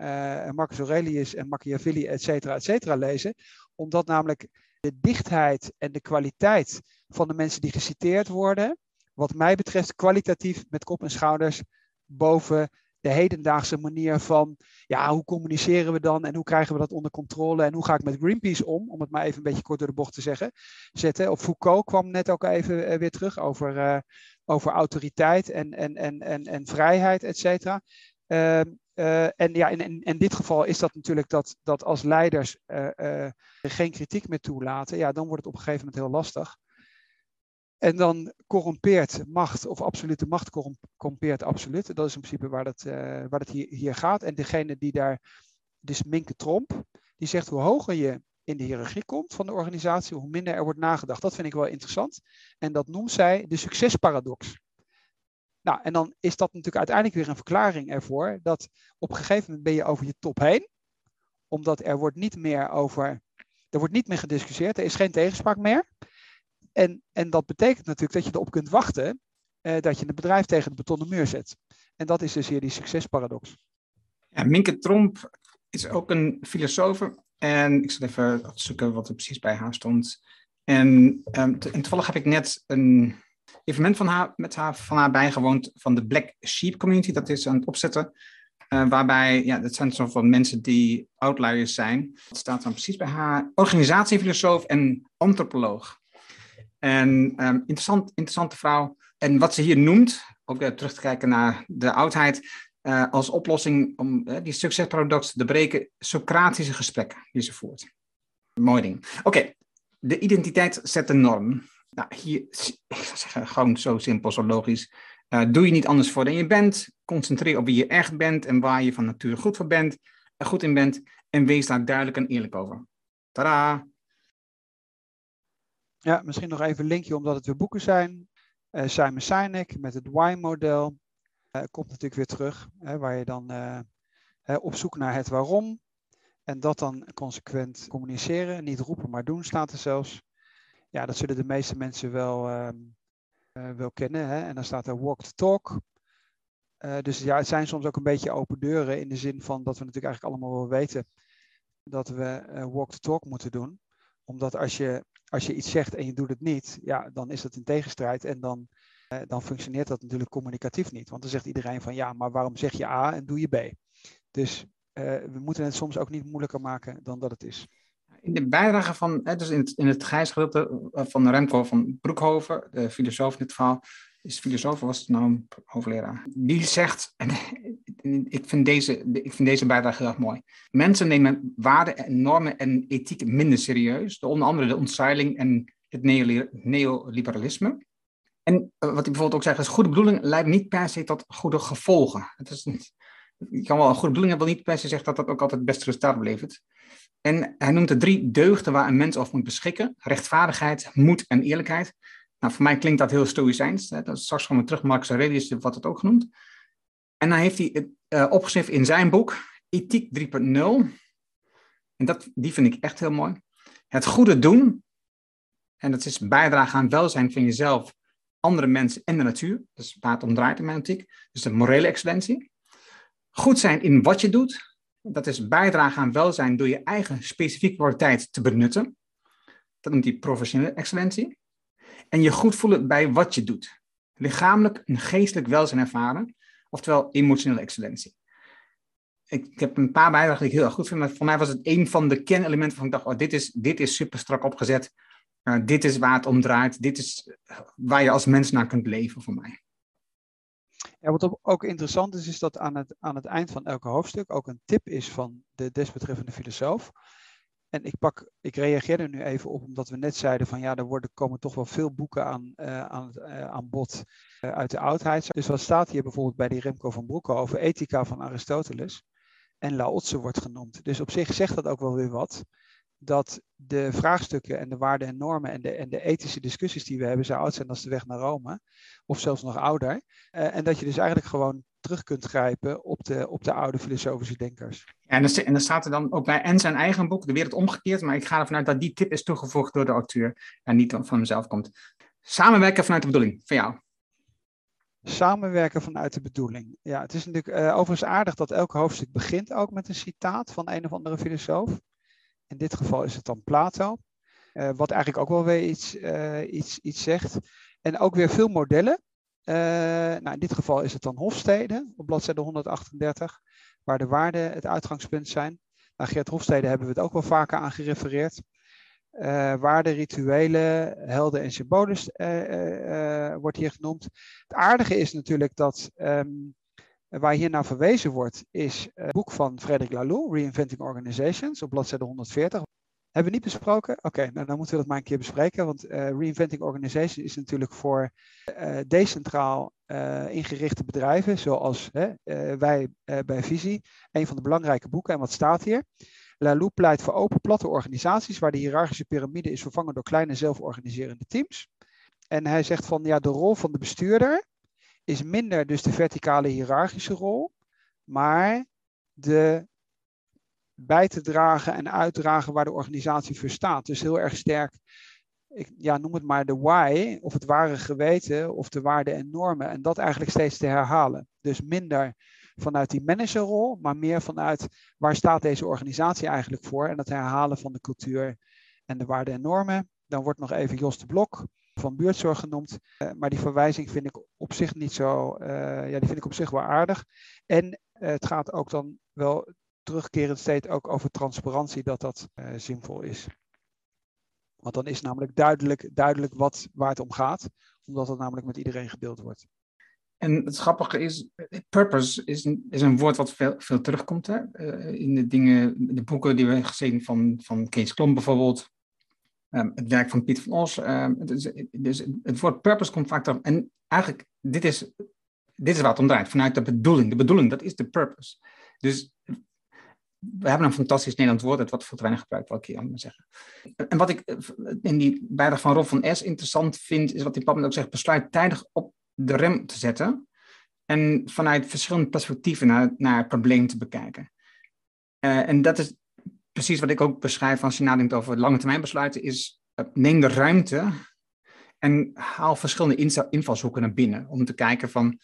Marcus Aurelius en Machiavelli, et cetera, et cetera lezen. Omdat namelijk de dichtheid en de kwaliteit van de mensen die geciteerd worden, wat mij betreft kwalitatief met kop en schouders boven de hedendaagse manier van, ja, hoe communiceren we dan en hoe krijgen we dat onder controle en hoe ga ik met Greenpeace om, om het maar even een beetje kort door de bocht te zeggen, zetten. Of Foucault kwam net ook even uh, weer terug over, uh, over autoriteit en, en, en, en, en vrijheid, et cetera. Uh, en ja, in, in, in, dit geval is dat natuurlijk dat, dat als leiders geen kritiek meer toelaten, ja, dan wordt het op een gegeven moment heel lastig. En dan corrompeert macht, of absolute macht corrompeert absoluut. Dat is in principe waar het, uh, waar hier, hier, gaat. En degene die daar, dus Minke Tromp, die zegt hoe hoger je in de hiërarchie komt van de organisatie, hoe minder er wordt nagedacht. Dat vind ik wel interessant. En dat noemt zij de succesparadox. Nou, en dan is dat natuurlijk uiteindelijk weer een verklaring ervoor dat op een gegeven moment ben je over je top heen, omdat er wordt niet meer over, er wordt niet meer gediscussieerd, er is geen tegenspraak meer. En, en dat betekent natuurlijk dat je erop kunt wachten uh, dat je een bedrijf tegen de betonnen muur zet. En dat is dus hier die succesparadox. Ja, Minke Tromp is ook een filosoof. En ik zal even opzoeken wat er precies bij haar stond. En, um, toevallig heb ik net een evenement van haar, met haar, van haar bijgewoond van de Black Sheep Community. Dat is aan het opzetten. Uh, waarbij, ja, dat zijn van mensen die outliers zijn. Dat staat dan precies bij haar. Organisatiefilosoof en antropoloog. En um, interessant, interessante vrouw. En wat ze hier noemt, ook weer terug te kijken naar de oudheid, uh, als oplossing om uh, die succesparadox te breken, Socratische gesprekken die ze voert. Mooi ding. Oké, de identiteit zet de norm. Nou, hier, ik zou zeggen, gewoon zo simpel, zo logisch. Doe je niet anders voor dan je bent. Concentreer op wie je echt bent en waar je van nature goed voor bent, goed in bent. En wees daar duidelijk en eerlijk over. Tada! Ja, misschien nog even een linkje omdat het weer boeken zijn. Uh, Simon Sinek met het why-model uh, komt natuurlijk weer terug, hè, waar je dan uh, op zoek naar het waarom en dat dan consequent communiceren. Niet roepen, maar doen staat er zelfs. Ja, dat zullen de meeste mensen wel, ehm, wel kennen. Hè? En dan staat er walk the talk. dus ja, het zijn soms ook een beetje open deuren in de zin van dat we natuurlijk eigenlijk allemaal wel weten dat we walk the talk moeten doen. Omdat als je als je iets zegt en je doet het niet, ja, dan is dat in tegenstrijd en dan, eh, dan functioneert dat natuurlijk communicatief niet. Want dan zegt iedereen van ja, maar waarom zeg je A en doe je B? Dus uh, we moeten het soms ook niet moeilijker maken dan dat het is. In de bijdrage van, dus in het, in het gedeelte van Remco van Broekhoven, de filosoof in dit verhaal, is filosoof, was het nou een hoogleraar, die zegt, en ik vind, deze, ik vind deze bijdrage heel erg mooi. Mensen nemen waarden en normen en ethiek minder serieus, onder andere de ontzeiling en het neoliberalisme. En eh, wat hij bijvoorbeeld ook zegt, is goede bedoeling leidt niet per se tot goede gevolgen. Het is je kan wel een goede bedoeling hebben, niet per se zeggen dat dat ook altijd het beste resultaat oplevert. En hij noemt de drie deugden waar een mens over moet beschikken: rechtvaardigheid, moed en eerlijkheid. Nou, voor mij klinkt dat heel stoïcijns. Hè? Dat is straks gewoon terug, Marcus Aurelius wat het ook genoemd. En dan heeft hij het uh, opgeschreven in zijn boek, Ethiek 3.0. En dat, die vind ik echt heel mooi. Het goede doen, en dat is bijdragen aan welzijn van jezelf, andere mensen en de natuur. Dus waar het om draait in mijn ethiek. Dus de morele excellentie. Goed zijn in wat je doet. Dat is bijdragen aan welzijn door je eigen specifieke kwaliteit te benutten. Dat noemt hij professionele excellentie. En je goed voelen bij wat je doet. Lichamelijk en geestelijk welzijn ervaren, oftewel emotionele excellentie. Ik, heb een paar bijdragen die ik heel erg goed vind, maar voor mij was het een van de kernelementen van ik dacht, oh, dit, is, dit is super strak opgezet. Uh, dit is waar het om draait. Dit is waar je als mens naar kunt leven voor mij. Wat ook interessant is, is dat aan het, aan het eind van elke hoofdstuk ook een tip is van de desbetreffende filosoof. En ik, pak, ik reageer er nu even op, omdat we net zeiden van ja, er worden, komen toch wel veel boeken aan, uh, aan, uh, aan bod uh, uit de oudheid. Dus wat staat hier bijvoorbeeld bij die Remco van Broeke over ethica van Aristoteles? En Laotse wordt genoemd. Dus op zich zegt dat ook wel weer wat. Dat de vraagstukken en de waarden en normen en de, en de ethische discussies die we hebben zo oud zijn als de weg naar Rome. Of zelfs nog ouder. en dat je dus eigenlijk gewoon terug kunt grijpen op de, op de oude filosofische denkers. Ja, en, er, en er staat er dan ook bij en zijn eigen boek, De Wereld Omgekeerd, maar ik ga ervan uit dat die tip is toegevoegd door de auteur en niet van hemzelf komt. Samenwerken vanuit de bedoeling, van jou. Samenwerken vanuit de bedoeling. Ja, het is natuurlijk uh, overigens aardig dat elk hoofdstuk begint ook met een citaat van een of andere filosoof. In dit geval is het dan Plato. Uh, wat eigenlijk ook wel weer iets, uh, iets, iets zegt. En ook weer veel modellen. Uh, nou, in dit geval is het dan Hofstede op bladzijde 138, waar de waarden het uitgangspunt zijn. Nou, Geert Hofstede hebben we het ook wel vaker aan gerefereerd. Waarden, rituelen, helden en symbolen wordt hier genoemd. Het aardige is natuurlijk dat um, waar hier naar verwezen wordt, is het boek van Frederic Laloux, Reinventing Organizations, op bladzijde 140. Hebben we niet besproken? Oké, nou dan moeten we dat maar een keer bespreken. Want uh, Reinventing Organization is natuurlijk voor uh, decentraal ingerichte bedrijven, zoals wij bij Visie, een van de belangrijke boeken. En wat staat hier? Lalou pleit voor open, platte organisaties waar de hiërarchische piramide is vervangen door kleine zelforganiserende teams. En hij zegt van ja, de rol van de bestuurder is minder dus de verticale hiërarchische rol, maar de bij te dragen en uitdragen waar de organisatie voor staat. Dus heel erg sterk, ik, ja, noem het maar de why, of het ware geweten, of de waarden en normen. En dat eigenlijk steeds te herhalen. Dus minder vanuit die managerrol, maar meer vanuit waar staat deze organisatie eigenlijk voor en het herhalen van de cultuur en de waarden en normen. Dan wordt nog even Jos de Blok van buurtzorg genoemd, uh, maar die verwijzing vind ik op zich niet zo, uh, ja, die vind ik op zich wel aardig. En het gaat ook dan wel terugkerend steeds ook over transparantie, dat dat zinvol is. Want dan is namelijk duidelijk, duidelijk wat, waar het om gaat, omdat het namelijk met iedereen gedeeld wordt. En het grappige is, purpose is een, is een woord wat veel, veel terugkomt hè? In de dingen, de boeken die we hebben gezien van, van Kees Klom bijvoorbeeld. Um, het werk van Piet van Os. Um, dus, het woord purpose komt vaak terug. En eigenlijk, dit is, dit is wat het om draait, vanuit de bedoeling. De bedoeling, dat is de purpose. Dus we hebben een fantastisch Nederlands woord, het wat veel te weinig gebruikt, wil ik hier maar zeggen. En wat ik in die bijdrage van Rob van S interessant vind, is wat die pap ook zegt, besluit tijdig op de rem te zetten en vanuit verschillende perspectieven naar, naar het probleem te bekijken. Uh, en dat is precies wat ik ook beschrijf als je nadenkt over lange termijn besluiten, is uh, neem de ruimte en haal verschillende invalshoeken naar binnen om te kijken van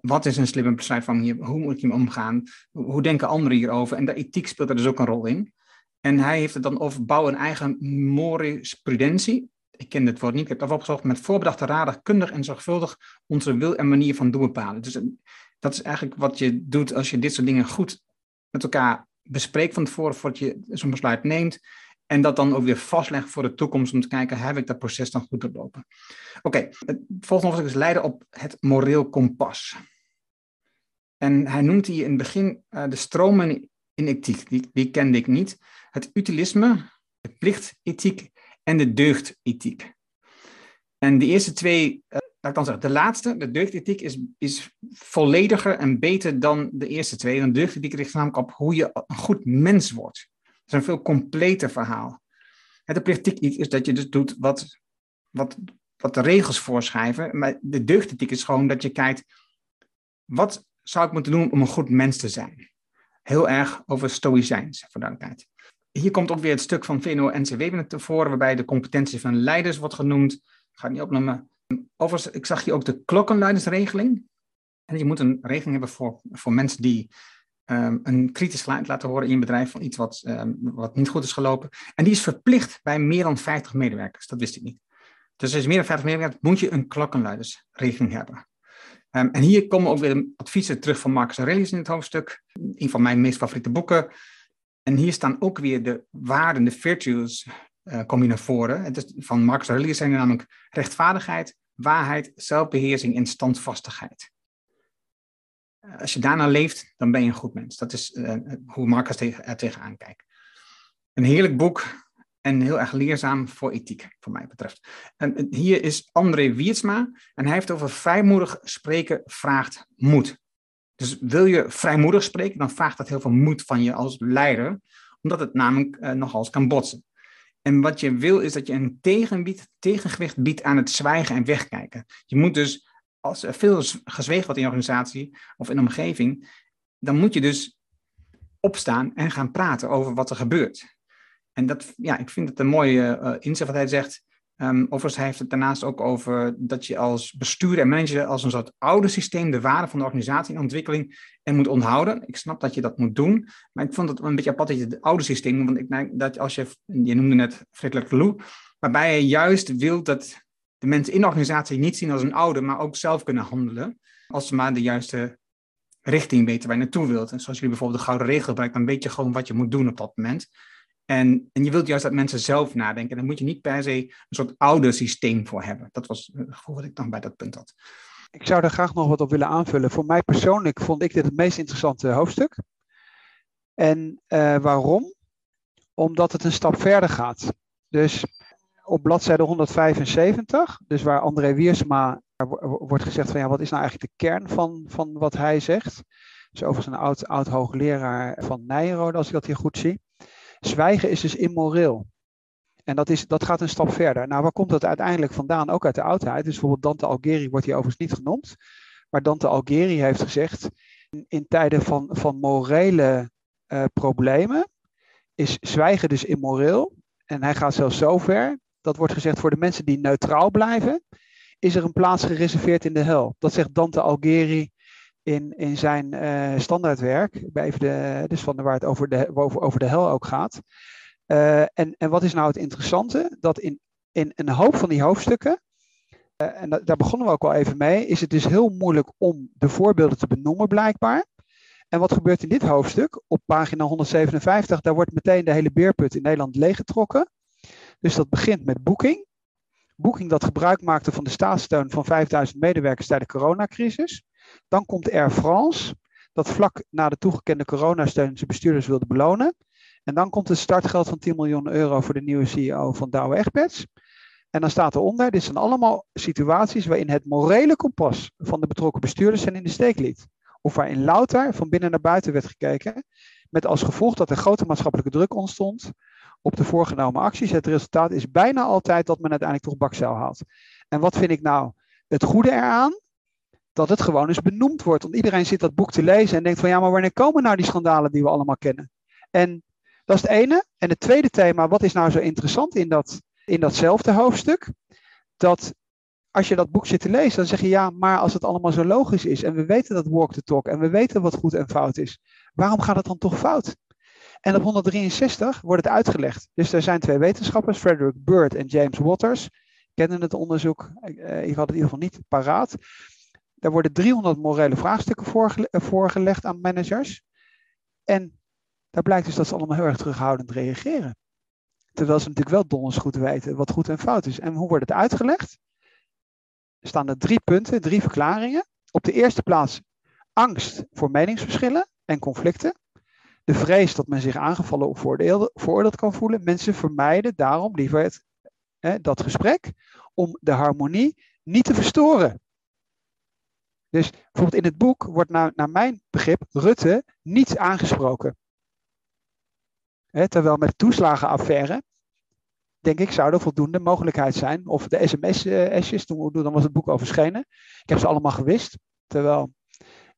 wat is een slimme hier, hoe moet ik hiermee omgaan, hoe denken anderen hierover en de ethiek speelt er dus ook een rol in. En hij heeft het dan over bouw een eigen morisprudentie. Ik ken dit woord niet, ik heb het opgezocht met voorbedachte raden, kundig en zorgvuldig onze wil en manier van doen bepalen. Dus dat is eigenlijk wat je doet als je dit soort dingen goed met elkaar bespreekt van tevoren voordat je zo'n besluit neemt. En dat dan ook weer vastleggen voor de toekomst om te kijken, heb ik dat proces dan goed doorlopen? Oké, het volgende hoofdstuk is leiden op het moreel kompas. En hij noemt hier in het begin uh, de stromen in ethiek, die, die kende ik niet. Het utilisme, de plichtethiek en de deugdethiek. En de eerste twee, laat ik dan zeggen, de laatste, de deugdethiek, is, is vollediger en beter dan de eerste twee. De deugdethiek richt namelijk op hoe je een goed mens wordt is een veel completer verhaal. De plichtiek is dat je dus doet wat, wat, wat de regels voorschrijven. Maar de deugdethiek is gewoon dat je kijkt, wat zou ik moeten doen om een goed mens te zijn? Heel erg over stoïcijns, voor duidelijkheid. Hier komt ook weer het stuk van VNO-NCW naar voren, waarbij de competentie van leiders wordt genoemd. Ik ga het niet opnoemen. Overigens, ik zag hier ook de klokkenluidersregeling. En je moet een regeling hebben voor, voor mensen die um, een kritisch geluid laten horen in je bedrijf van iets wat, um, wat niet goed is gelopen. En die is verplicht bij meer dan 50 medewerkers. Dat wist ik niet. Dus als je meer dan 50 medewerkers moet je een klokkenluidersregeling hebben. Um, en hier komen ook weer adviezen terug van Marcus Aurelius in het hoofdstuk. Een van mijn meest favoriete boeken. En hier staan ook weer de waarden, de virtues, uh, naar voren. Van Marcus Aurelius zijn er namelijk rechtvaardigheid, waarheid, zelfbeheersing en standvastigheid. Als je daarna leeft, dan ben je een goed mens. Dat is uh, hoe Marcus er tegenaan kijkt. Een heerlijk boek en heel erg leerzaam voor ethiek, voor mij betreft. En hier is André Wiertsma en hij heeft over vrijmoedig spreken vraagt moed. Dus wil je vrijmoedig spreken, dan vraagt dat heel veel moed van je als leider, omdat het namelijk uh, nogal eens kan botsen. En wat je wil is dat je een tegengewicht biedt aan het zwijgen en wegkijken. Je moet dus als er veel gezwegen wordt in je organisatie of in de omgeving, dan moet je dus opstaan en gaan praten over wat er gebeurt. En dat, ja, ik vind het een mooie uh, inzicht wat hij zegt. Um, overigens, hij heeft het daarnaast ook over dat je als bestuurder en manager als een soort oude systeem de waarde van de organisatie in ontwikkeling en moet onthouden. Ik snap dat je dat moet doen, maar ik vond het een beetje apart dat je het oude systeem, want ik denk dat als je, je noemde net Frederick Lou, waarbij je juist wil dat de mensen in de organisatie niet zien als een ouder, maar ook zelf kunnen handelen. Als ze maar de juiste richting weten waar je naartoe wilt. En zoals jullie bijvoorbeeld de gouden regel gebruiken, dan weet je gewoon wat je moet doen op dat moment. En, en je wilt juist dat mensen zelf nadenken. Daar moet je niet per se een soort ouder systeem voor hebben. Dat was het gevoel wat ik dan bij dat punt had. Ik zou daar graag nog wat op willen aanvullen. Voor mij persoonlijk vond ik dit het meest interessante hoofdstuk. En uh, waarom? Omdat het een stap verder gaat. Dus op bladzijde 175, dus waar André Wiersma wordt gezegd van ja, wat is nou eigenlijk de kern van, van wat hij zegt. Dus overigens een oud, oud hoogleraar van Nijrode, als ik dat hier goed zie. Zwijgen is dus immoreel. En dat, is, dat gaat een stap verder. Nou, waar komt dat uiteindelijk vandaan? Ook uit de oudheid. Dus bijvoorbeeld Dante Algeri wordt hier overigens niet genoemd. Maar Dante Algeri heeft gezegd, in, tijden van, van morele uh, problemen is zwijgen dus immoreel. En hij gaat zelfs zo ver dat wordt gezegd voor de mensen die neutraal blijven, is er een plaats gereserveerd in de hel. Dat zegt Dante Algeri in, in zijn uh, standaardwerk, even de, dus van de, waar het over de, over, over de hel ook gaat. Uh, en, en wat is nou het interessante? Dat in, in een hoop van die hoofdstukken, uh, en da daar begonnen we ook al even mee, is het dus heel moeilijk om de voorbeelden te benoemen blijkbaar. En wat gebeurt in dit hoofdstuk? Op pagina 157, daar wordt meteen de hele beerput in Nederland leeggetrokken. Dus dat begint met Booking. Booking dat gebruik maakte van de staatssteun van 5000 medewerkers tijdens de coronacrisis. Dan komt Air France, dat vlak na de toegekende coronasteun zijn bestuurders wilde belonen. En dan komt het startgeld van 10 miljoen euro voor de nieuwe CEO van Douwe Egberts. En dan staat eronder, dit zijn allemaal situaties waarin het morele kompas van de betrokken bestuurders zijn in de steek liet. Of waarin louter van binnen naar buiten werd gekeken, met als gevolg dat er grote maatschappelijke druk ontstond op de voorgenomen acties. Het resultaat is bijna altijd dat men uiteindelijk toch bakzeil haalt. En wat vind ik nou het goede eraan? Dat het gewoon eens benoemd wordt. Want iedereen zit dat boek te lezen en denkt van ja, maar wanneer komen nou die schandalen die we allemaal kennen? En dat is het ene. En het tweede thema, wat is nou zo interessant in, dat, in datzelfde hoofdstuk? Dat als je dat boek zit te lezen, dan zeg je ja, maar als het allemaal zo logisch is en we weten dat walk the talk en we weten wat goed en fout is, waarom gaat het dan toch fout? En op 163 wordt het uitgelegd. Dus er zijn twee wetenschappers, Frederick Bird en James Waters, kennen het onderzoek, uh, ik had het in ieder geval niet paraat. Daar worden 300 morele vraagstukken voorgele voorgelegd aan managers. En daar blijkt dus dat ze allemaal heel erg terughoudend reageren. Terwijl ze natuurlijk wel donders goed weten wat goed en fout is. En hoe wordt het uitgelegd? Er staan er drie punten, drie verklaringen. Op de eerste plaats angst voor meningsverschillen en conflicten. De vrees dat men zich aangevallen of veroordeeld kan voelen. Mensen vermijden daarom liever het, dat gesprek om de harmonie niet te verstoren. Dus bijvoorbeeld in het boek wordt naar, naar mijn begrip Rutte niet aangesproken terwijl met toeslagenaffaire, denk ik, zou er voldoende mogelijkheid zijn. Of de sms-esjes, toen, dan was het boek al. Ik heb ze allemaal gewist. Terwijl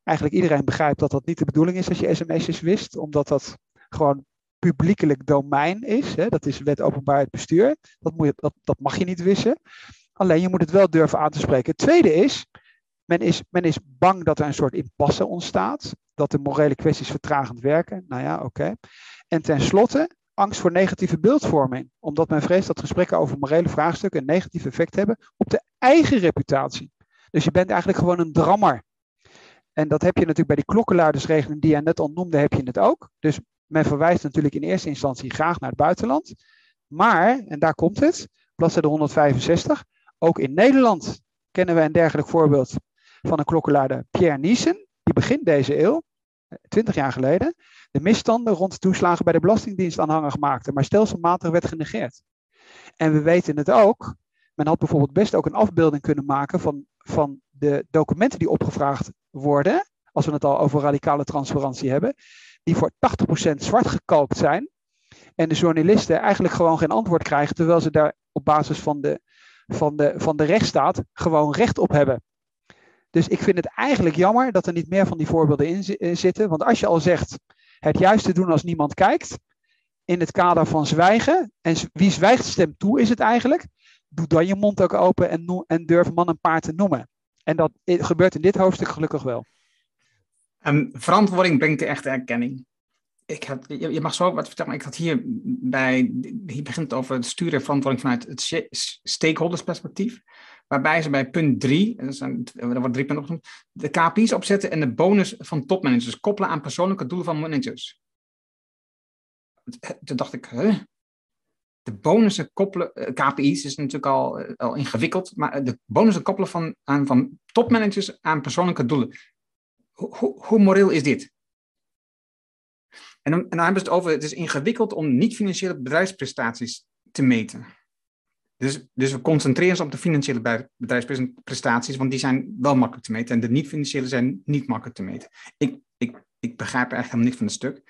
eigenlijk iedereen begrijpt dat dat niet de bedoeling is als je sms'jes wist. Omdat dat gewoon publiekelijk domein is. Dat is wet openbaarheid bestuur. Dat, moet je, dat, dat mag je niet wissen. Alleen je moet het wel durven aan te spreken. Het tweede is men, is, men is bang dat er een soort impasse ontstaat. Dat de morele kwesties vertragend werken. Nou ja, oké. En tenslotte angst voor negatieve beeldvorming, omdat men vreest dat gesprekken over morele vraagstukken een negatief effect hebben op de eigen reputatie. Dus je bent eigenlijk gewoon een drammer. En dat heb je natuurlijk bij die klokkenluidersregeling die jij net al noemde, heb je het ook. Dus men verwijst natuurlijk in eerste instantie graag naar het buitenland. Maar, en daar komt het, bladzijde 165, ook in Nederland kennen we een dergelijk voorbeeld van een klokkenluider, Pierre Niesen. Die begint deze eeuw, 20 jaar geleden, de misstanden rond toeslagen bij de Belastingdienst aanhangig maakte, maar stelselmatig werd genegeerd. En we weten het ook, men had bijvoorbeeld best ook een afbeelding kunnen maken van, van de documenten die opgevraagd worden, als we het al over radicale transparantie hebben, die voor 80% zwart gekalkt zijn. En de journalisten eigenlijk gewoon geen antwoord krijgen, terwijl ze daar op basis van de, van de, van de rechtsstaat gewoon recht op hebben. Dus ik vind het eigenlijk jammer dat er niet meer van die voorbeelden in zitten. Want als je al zegt, het juiste doen als niemand kijkt. In het kader van zwijgen. En wie zwijgt stemt toe is het eigenlijk. Doe dan je mond ook open en, en durf man een paard te noemen. En dat gebeurt in dit hoofdstuk gelukkig wel. Um, verantwoording brengt de echte erkenning. Ik had, je, mag zo wat vertellen, maar ik had hier bij, hier begint over het sturen en verantwoording vanuit het stakeholdersperspectief. Waarbij ze bij punt 3, er wordt drie punten opgenoemd, de KPI's opzetten en de bonus van topmanagers koppelen aan persoonlijke doelen van managers. Toen dacht ik, huh? de bonussen koppelen, eh, KPI's is natuurlijk al, eh, al ingewikkeld, maar de bonussen koppelen van, aan, van topmanagers aan persoonlijke doelen. Hoe, hoe, moreel is dit? En dan, en dan hebben ze het over, het is ingewikkeld om niet-financiële bedrijfsprestaties te meten. Dus, dus we concentreren ons op de financiële bedrijfsprestaties, want die zijn wel makkelijk te meten. En de niet-financiële zijn niet makkelijk te meten. Ik, ik, ik begrijp er echt helemaal niks van het stuk.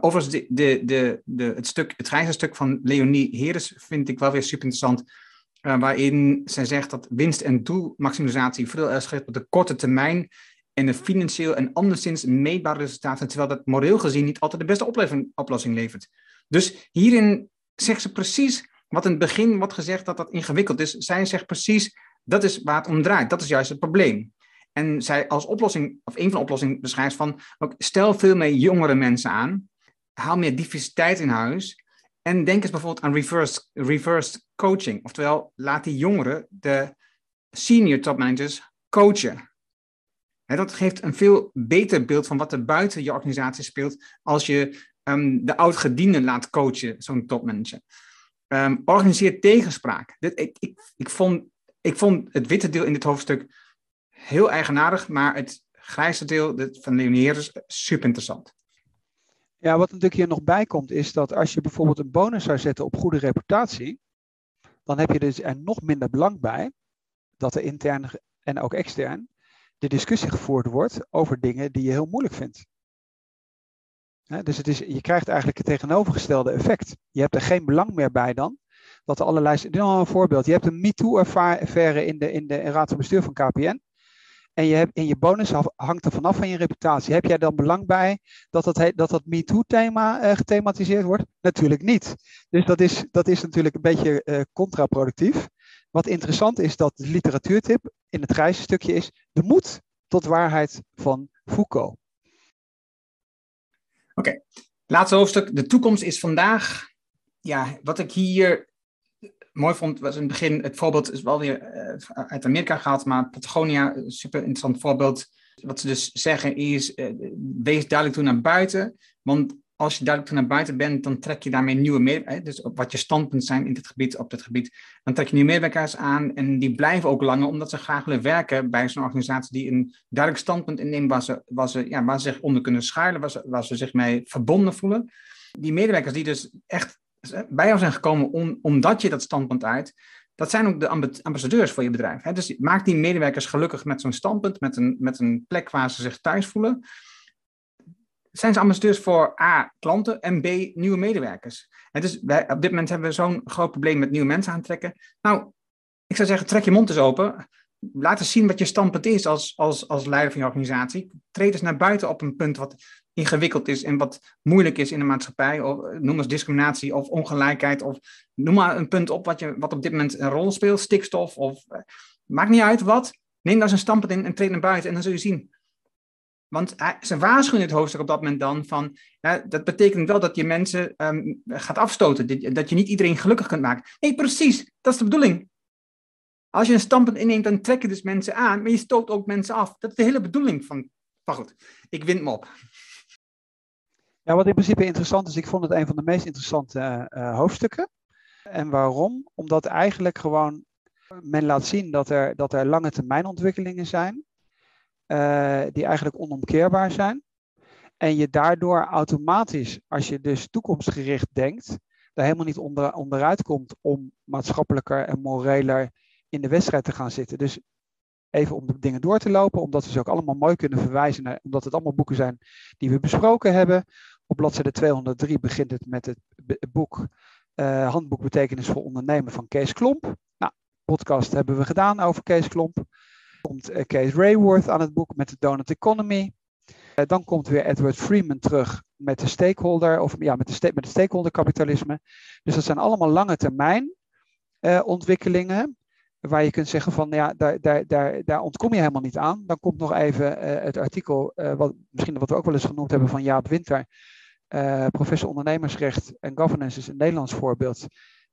Overigens, de, de, de, de, het, stuk, het grijze stuk van Leonie Heres vind ik wel weer super interessant. Uh, waarin zij zegt dat winst- en doelmaximalisatie veel erg op de korte termijn en de financieel en anderszins meetbare resultaten, terwijl dat moreel gezien niet altijd de beste oplossing levert. Dus hierin zegt ze precies wat in het begin wordt gezegd dat dat ingewikkeld is, zij zegt precies, dat is waar het om draait. Dat is juist het probleem. En zij als oplossing, of een van de oplossingen beschrijft van, stel veel meer jongere mensen aan, haal meer diversiteit in huis en denk eens bijvoorbeeld aan reverse, reverse coaching. Oftewel, laat die jongeren de senior topmanagers coachen. dat geeft een veel beter beeld van wat er buiten je organisatie speelt als je um, de oud-gedienden laat coachen, zo'n topmanager. Um, organiseer tegenspraak. Ik, ik, ik, vond, ik vond het witte deel in dit hoofdstuk heel eigenaardig, maar het grijze deel van Leonie is super interessant. Ja, wat natuurlijk hier nog bij komt, is dat als je bijvoorbeeld een bonus zou zetten op goede reputatie, dan heb je dus er nog minder belang bij dat er intern en ook extern de discussie gevoerd wordt over dingen die je heel moeilijk vindt. Dus het is, je krijgt eigenlijk het tegenovergestelde effect. Je hebt er geen belang meer bij dan dat er allerlei. Dit is een voorbeeld. Je hebt een MeToo-affaire in de, in de raad van bestuur van KPN. En je hebt, in je bonus hangt er vanaf van je reputatie. Heb jij dan belang bij dat dat, dat, dat MeToo-thema uh, gethematiseerd wordt? Natuurlijk niet. Dus dat is, dat is natuurlijk een beetje uh, contraproductief. Wat interessant is dat de literatuurtip in het grijze stukje is de moed tot waarheid van Foucault. Oké, laatste hoofdstuk. De toekomst is vandaag. Ja, wat ik hier mooi vond, was in het begin, het voorbeeld is wel weer uh, uit Amerika gehaald, maar Patagonia, super interessant voorbeeld. Wat ze dus zeggen is, uh, wees duidelijk toe naar buiten, want als je duidelijk naar buiten bent, dan trek je daarmee nieuwe medewerkers, dus wat je standpunten zijn in dit gebied, op dit gebied, dan trek je nieuwe medewerkers aan en die blijven ook langer, omdat ze graag willen werken bij zo'n organisatie die een duidelijk standpunt inneemt waar ze, waar ze, ja, waar ze zich onder kunnen schuilen, waar ze, waar ze zich mee verbonden voelen. Die medewerkers die dus echt bij jou zijn gekomen om, omdat je dat standpunt uit, dat zijn ook de ambassadeurs voor je bedrijf. Dus maak die medewerkers gelukkig met zo'n standpunt, met een, met een plek waar ze zich thuis voelen. Zijn ze ambassadeurs voor A, klanten en B, nieuwe medewerkers? En dus wij, op dit moment hebben we zo'n groot probleem met nieuwe mensen aantrekken. Nou, ik zou zeggen, trek je mond eens open. Laat eens zien wat je standpunt is als, als, als leider van je organisatie. Treed eens naar buiten op een punt wat ingewikkeld is en wat moeilijk is in de maatschappij. Of, eh, noem eens discriminatie of ongelijkheid. Of noem maar een punt op wat, je, wat op dit moment een rol speelt. Stikstof of uh, maakt niet uit wat. Neem daar zijn standpunt in en treed naar buiten en dan zul je zien. Want ze waarschuwen het hoofdstuk op dat moment dan van, ja, dat betekent wel dat je mensen um, gaat afstoten, dat je niet iedereen gelukkig kunt maken. Nee, precies, dat is de bedoeling. Als je een standpunt inneemt, dan trek je dus mensen aan, maar je stoot ook mensen af. Dat is de hele bedoeling van, maar goed, ik wint me op. Ja, wat in principe interessant is, ik vond het een van de meest interessante uh, hoofdstukken. En waarom? Omdat eigenlijk gewoon men laat zien dat er, dat er lange termijn ontwikkelingen zijn, uh, die eigenlijk onomkeerbaar zijn. En je daardoor automatisch, als je dus toekomstgericht denkt, daar helemaal niet onder, onderuit komt om maatschappelijker en moreler in de wedstrijd te gaan zitten. Dus even om de dingen door te lopen, omdat we ze ook allemaal mooi kunnen verwijzen naar, omdat het allemaal boeken zijn die we besproken hebben. Op bladzijde 203 begint het met het boek uh, Handboek Betekenis voor Ondernemen van Kees Klomp. Nou, podcast hebben we gedaan over Kees Klomp. Komt uh, Kees Rayworth aan het boek met de Donut Economy. Uh, dan komt weer Edward Freeman terug met de stakeholder, of ja, met, de met het stakeholder kapitalisme. Dus dat zijn allemaal lange termijn ontwikkelingen waar je kunt zeggen van ja, daar, daar, daar, daar ontkom je helemaal niet aan. Dan komt nog even het artikel, wat, misschien wat we ook wel eens genoemd hebben van Jaap Winter, professor ondernemersrecht en governance is een Nederlands voorbeeld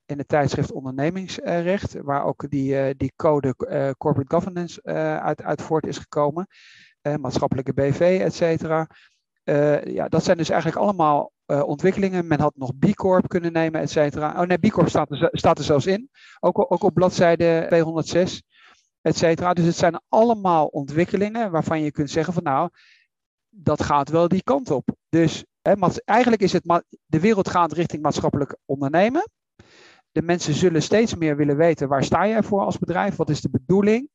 in het tijdschrift ondernemingsrecht, waar ook die, die code corporate governance uit, uit voort is gekomen, maatschappelijke BV, et cetera. ja, dat zijn dus eigenlijk allemaal ontwikkelingen. Men had nog B Corp kunnen nemen, et cetera. Oh nee, B Corp staat er, staat er zelfs in. Ook, ook op bladzijde 206, et cetera. Dus het zijn allemaal ontwikkelingen waarvan je kunt zeggen van nou, dat gaat wel die kant op. Dus hè, eigenlijk is het, de wereld gaat richting maatschappelijk ondernemen. De mensen zullen steeds meer willen weten waar sta je voor als bedrijf, wat is de bedoeling,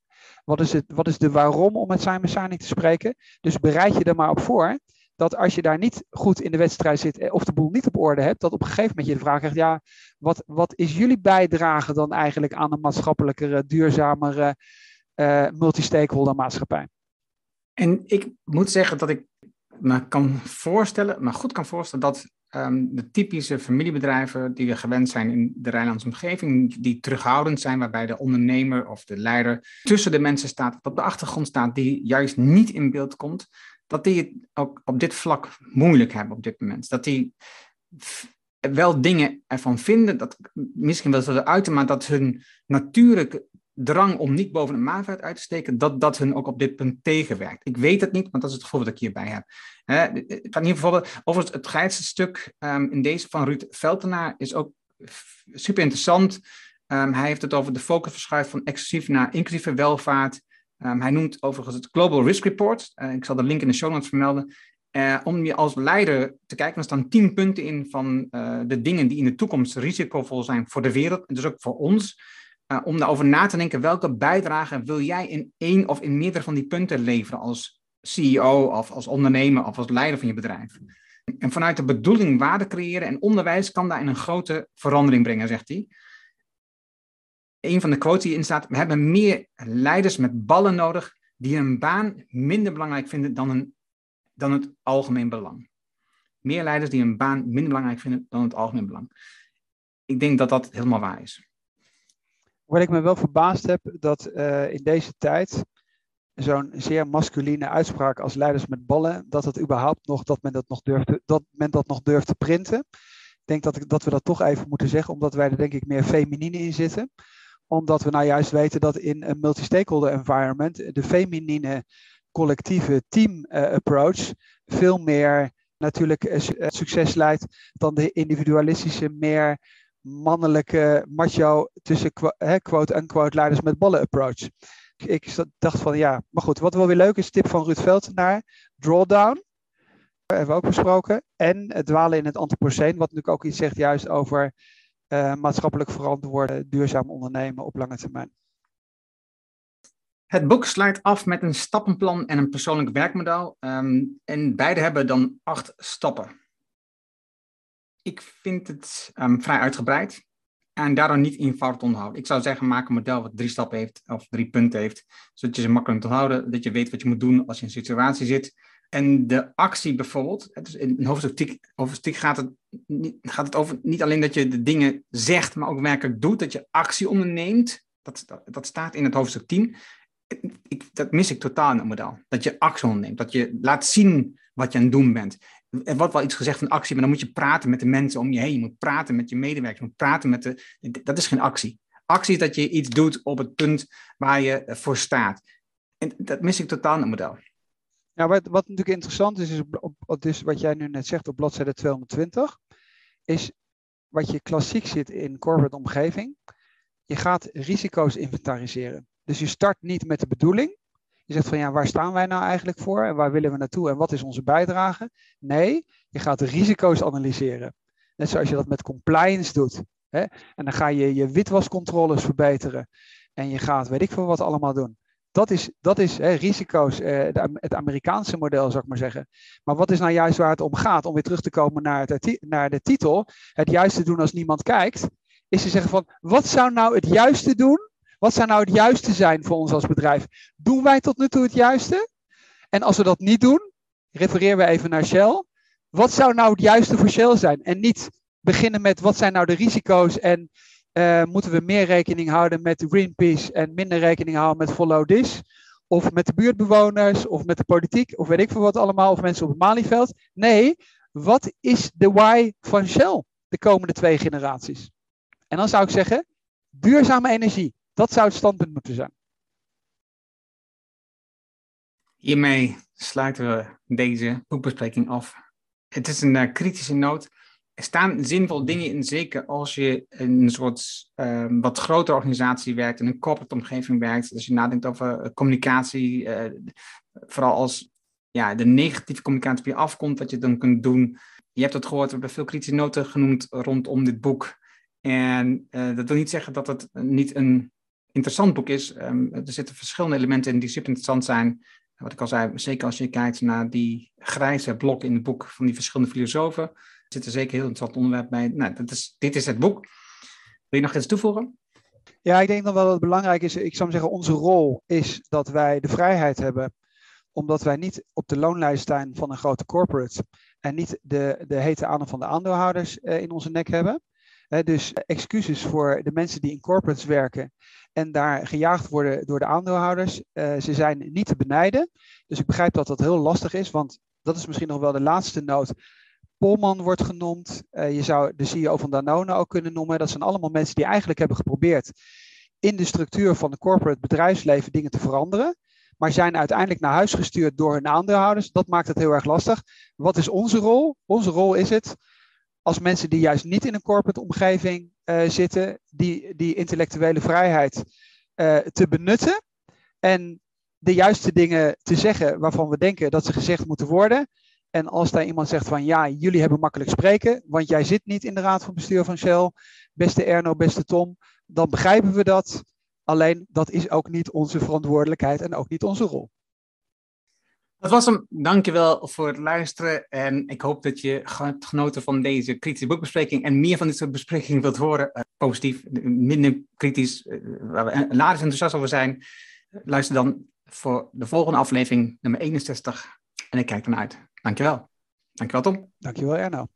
wat is, het, wat is de waarom om met Simon Sinek te spreken. Dus bereid je er maar op voor dat als je daar niet goed in de wedstrijd zit eh, of de boel niet op orde hebt, dat op een gegeven moment je de vraag krijgt, ja, wat, wat is jullie bijdrage dan eigenlijk aan een maatschappelijkere, duurzamere uh, multi-stakeholder maatschappij? En ik moet zeggen dat ik me kan voorstellen, maar goed kan voorstellen dat ehm, de typische familiebedrijven die we gewend zijn in de Rijnlandse omgeving, die terughoudend zijn, waarbij de ondernemer of de leider tussen de mensen staat, op de achtergrond staat, die juist niet in beeld komt, dat die het ook op dit vlak moeilijk hebben op dit moment. Dat die wel dingen ervan vinden, dat misschien wel zullen uiten, maar dat hun natuurlijke drang om niet boven het maanveld uit te steken, dat dat hun ook op dit punt tegenwerkt. Ik weet het niet, want dat is het gevoel dat ik hierbij heb. ik ga hier bijvoorbeeld over het, het stuk um, in deze van Ruud Veltenaar is ook super interessant. Um, hij heeft het over de focus verschuift van exclusief naar inclusieve welvaart. Um, hij noemt overigens het Global Risk Report. Uh, ik zal de link in de show notes vermelden. Om je als leider te kijken, er staan tien punten in van de dingen die in de toekomst risicovol zijn voor de wereld en dus ook voor ons. Uh, om daarover na te denken, welke bijdrage wil jij in één of in meerdere van die punten leveren als CEO of als ondernemer of als leider van je bedrijf? En vanuit de bedoeling waarde creëren en onderwijs kan daarin een grote verandering brengen, zegt hij. Een van de quotes die erin staat, we hebben meer leiders met ballen nodig die hun baan minder belangrijk vinden dan, een, dan het algemeen belang. Meer leiders die hun baan minder belangrijk vinden dan het algemeen belang. Ik denk dat dat helemaal waar is. Wat ik me wel verbaasd heb, dat uh, in deze tijd zo'n zeer masculine uitspraak als leiders met ballen, dat het überhaupt nog, dat men dat nog durft, te, dat men dat nog durft te printen. Ik denk dat, ik, dat we dat toch even moeten zeggen, omdat wij er denk ik meer feminine in zitten. Omdat we nou juist weten dat in een multi-stakeholder environment de feminine collectieve team uh, approach veel meer natuurlijk succes leidt dan de individualistische, meer mannelijke macho tussen quote-unquote leiders met ballen approach. Ik dacht van ja, maar goed, wat wel weer leuk is, tip van Ruud Veltenaar, drawdown, hebben we ook besproken. En het dwalen in het antropoceen, wat natuurlijk ook iets zegt juist over uh, maatschappelijk verantwoord duurzaam ondernemen op lange termijn. Het boek sluit af met een stappenplan en een persoonlijk werkmodel. Um, en beide hebben dan acht stappen. Ik vind het um, vrij uitgebreid en daardoor niet eenvoudig onthouden. Ik zou zeggen, maak een model wat drie stappen heeft of drie punten heeft, zodat je ze makkelijk onthouden, dat je weet wat je moet doen als je in een situatie zit. En de actie bijvoorbeeld, dus in hoofdstuk, gaat, het, gaat het over niet alleen dat je de dingen zegt, maar ook werkelijk doet, dat je actie onderneemt. Dat, dat, dat staat in het hoofdstuk 10. Ik, dat mis ik totaal in het model. Dat je actie onderneemt, dat je laat zien wat je aan het doen bent er wordt wel iets gezegd van actie, maar dan moet je praten met de mensen om je heen. Je moet praten met je medewerkers, je moet praten met de... Dat is geen actie. Actie is dat je iets doet op het punt waar je voor staat. En dat mis ik totaal in het model. Ja, wat, wat natuurlijk interessant is, is op, dus wat jij nu net zegt op bladzijde 220, is wat je klassiek zit in corporate omgeving. Je gaat risico's inventariseren. Dus je start niet met de bedoeling, je zegt van ja, waar staan wij nou eigenlijk voor en waar willen we naartoe en wat is onze bijdrage? Nee, je gaat de risico's analyseren. Net zoals je dat met compliance doet. Hè? En dan ga je je witwascontroles verbeteren. En je gaat weet ik veel wat allemaal doen. Dat is, dat is hè, risico's, eh, het Amerikaanse model zou ik maar zeggen. Maar wat is nou juist waar het om gaat? Om weer terug te komen naar, het, naar de titel. Het juiste doen als niemand kijkt. Is te zeggen van, wat zou nou het juiste doen wat zou nou het juiste zijn voor ons als bedrijf? Doen wij tot nu toe het juiste? En als we dat niet doen, refereren we even naar Shell. Wat zou nou het juiste voor Shell zijn? En niet beginnen met wat zijn nou de risico's en uh, moeten we meer rekening houden met Greenpeace en minder rekening houden met Follow This? Of met de buurtbewoners, of met de politiek, of weet ik veel wat allemaal, of mensen op het Malieveld. Nee, wat is de why van Shell de komende twee generaties? En dan zou ik zeggen, duurzame energie. Dat zou het standpunt moeten zijn. Hiermee sluiten we deze boekbespreking af. Het is een uh, kritische noot. Er staan zinvolle dingen in, zeker als je in een soort uh, wat grotere organisatie werkt, in een corporate omgeving werkt. Als je nadenkt over uh, communicatie, uh, vooral als ja, de negatieve communicatie bij je afkomt, wat je dan kunt doen. Je hebt het gehoord, we hebben veel kritische noten genoemd rondom dit boek. En dat wil niet zeggen dat het niet een interessant boek is. Um, er zitten verschillende elementen in die super interessant zijn. Wat ik al zei, zeker als je kijkt naar die grijze blokken in het boek van die verschillende filosofen, zit er zeker heel interessant onderwerp bij. Nou, dat is, dit is het boek. Wil je nog iets toevoegen? Ja, ik denk dan wel dat het belangrijk is. Ik zou zeggen, onze rol is dat wij de vrijheid hebben omdat wij niet op de loonlijst staan van een grote corporate en niet de, de hete adem van de aandeelhouders in onze nek hebben. Dus excuses voor de mensen die in corporates werken en daar gejaagd worden door de aandeelhouders. ze zijn niet te benijden. Dus ik begrijp dat dat heel lastig is, want dat is misschien nog wel de laatste noot. Polman wordt genoemd. Uh, je zou de CEO van Danone ook kunnen noemen. Dat zijn allemaal mensen die eigenlijk hebben geprobeerd in de structuur van het corporate bedrijfsleven dingen te veranderen. Maar zijn uiteindelijk naar huis gestuurd door hun aandeelhouders. Dat maakt het heel erg lastig. Wat is onze rol? Onze rol is het als mensen die juist niet in een corporate omgeving uh, zitten, die, die intellectuele vrijheid uh, te benutten. En de juiste dingen te zeggen waarvan we denken dat ze gezegd moeten worden. En als daar iemand zegt van ja, jullie hebben makkelijk spreken, want jij zit niet in de raad van bestuur van Shell, beste Erno, beste Tom, dan begrijpen we dat. Alleen dat is ook niet onze verantwoordelijkheid en ook niet onze rol. Dat was hem. Dankjewel voor het luisteren. En ik hoop dat je genoten van deze kritische boekbespreking en meer van dit soort besprekingen wilt horen. Uh, positief, minder kritisch, uh, waar we later enthousiast over zijn. Luister dan voor de volgende aflevering, nummer 61. En ik kijk ernaar uit. Dankjewel. Dankjewel, Tom. Dankjewel, Erno.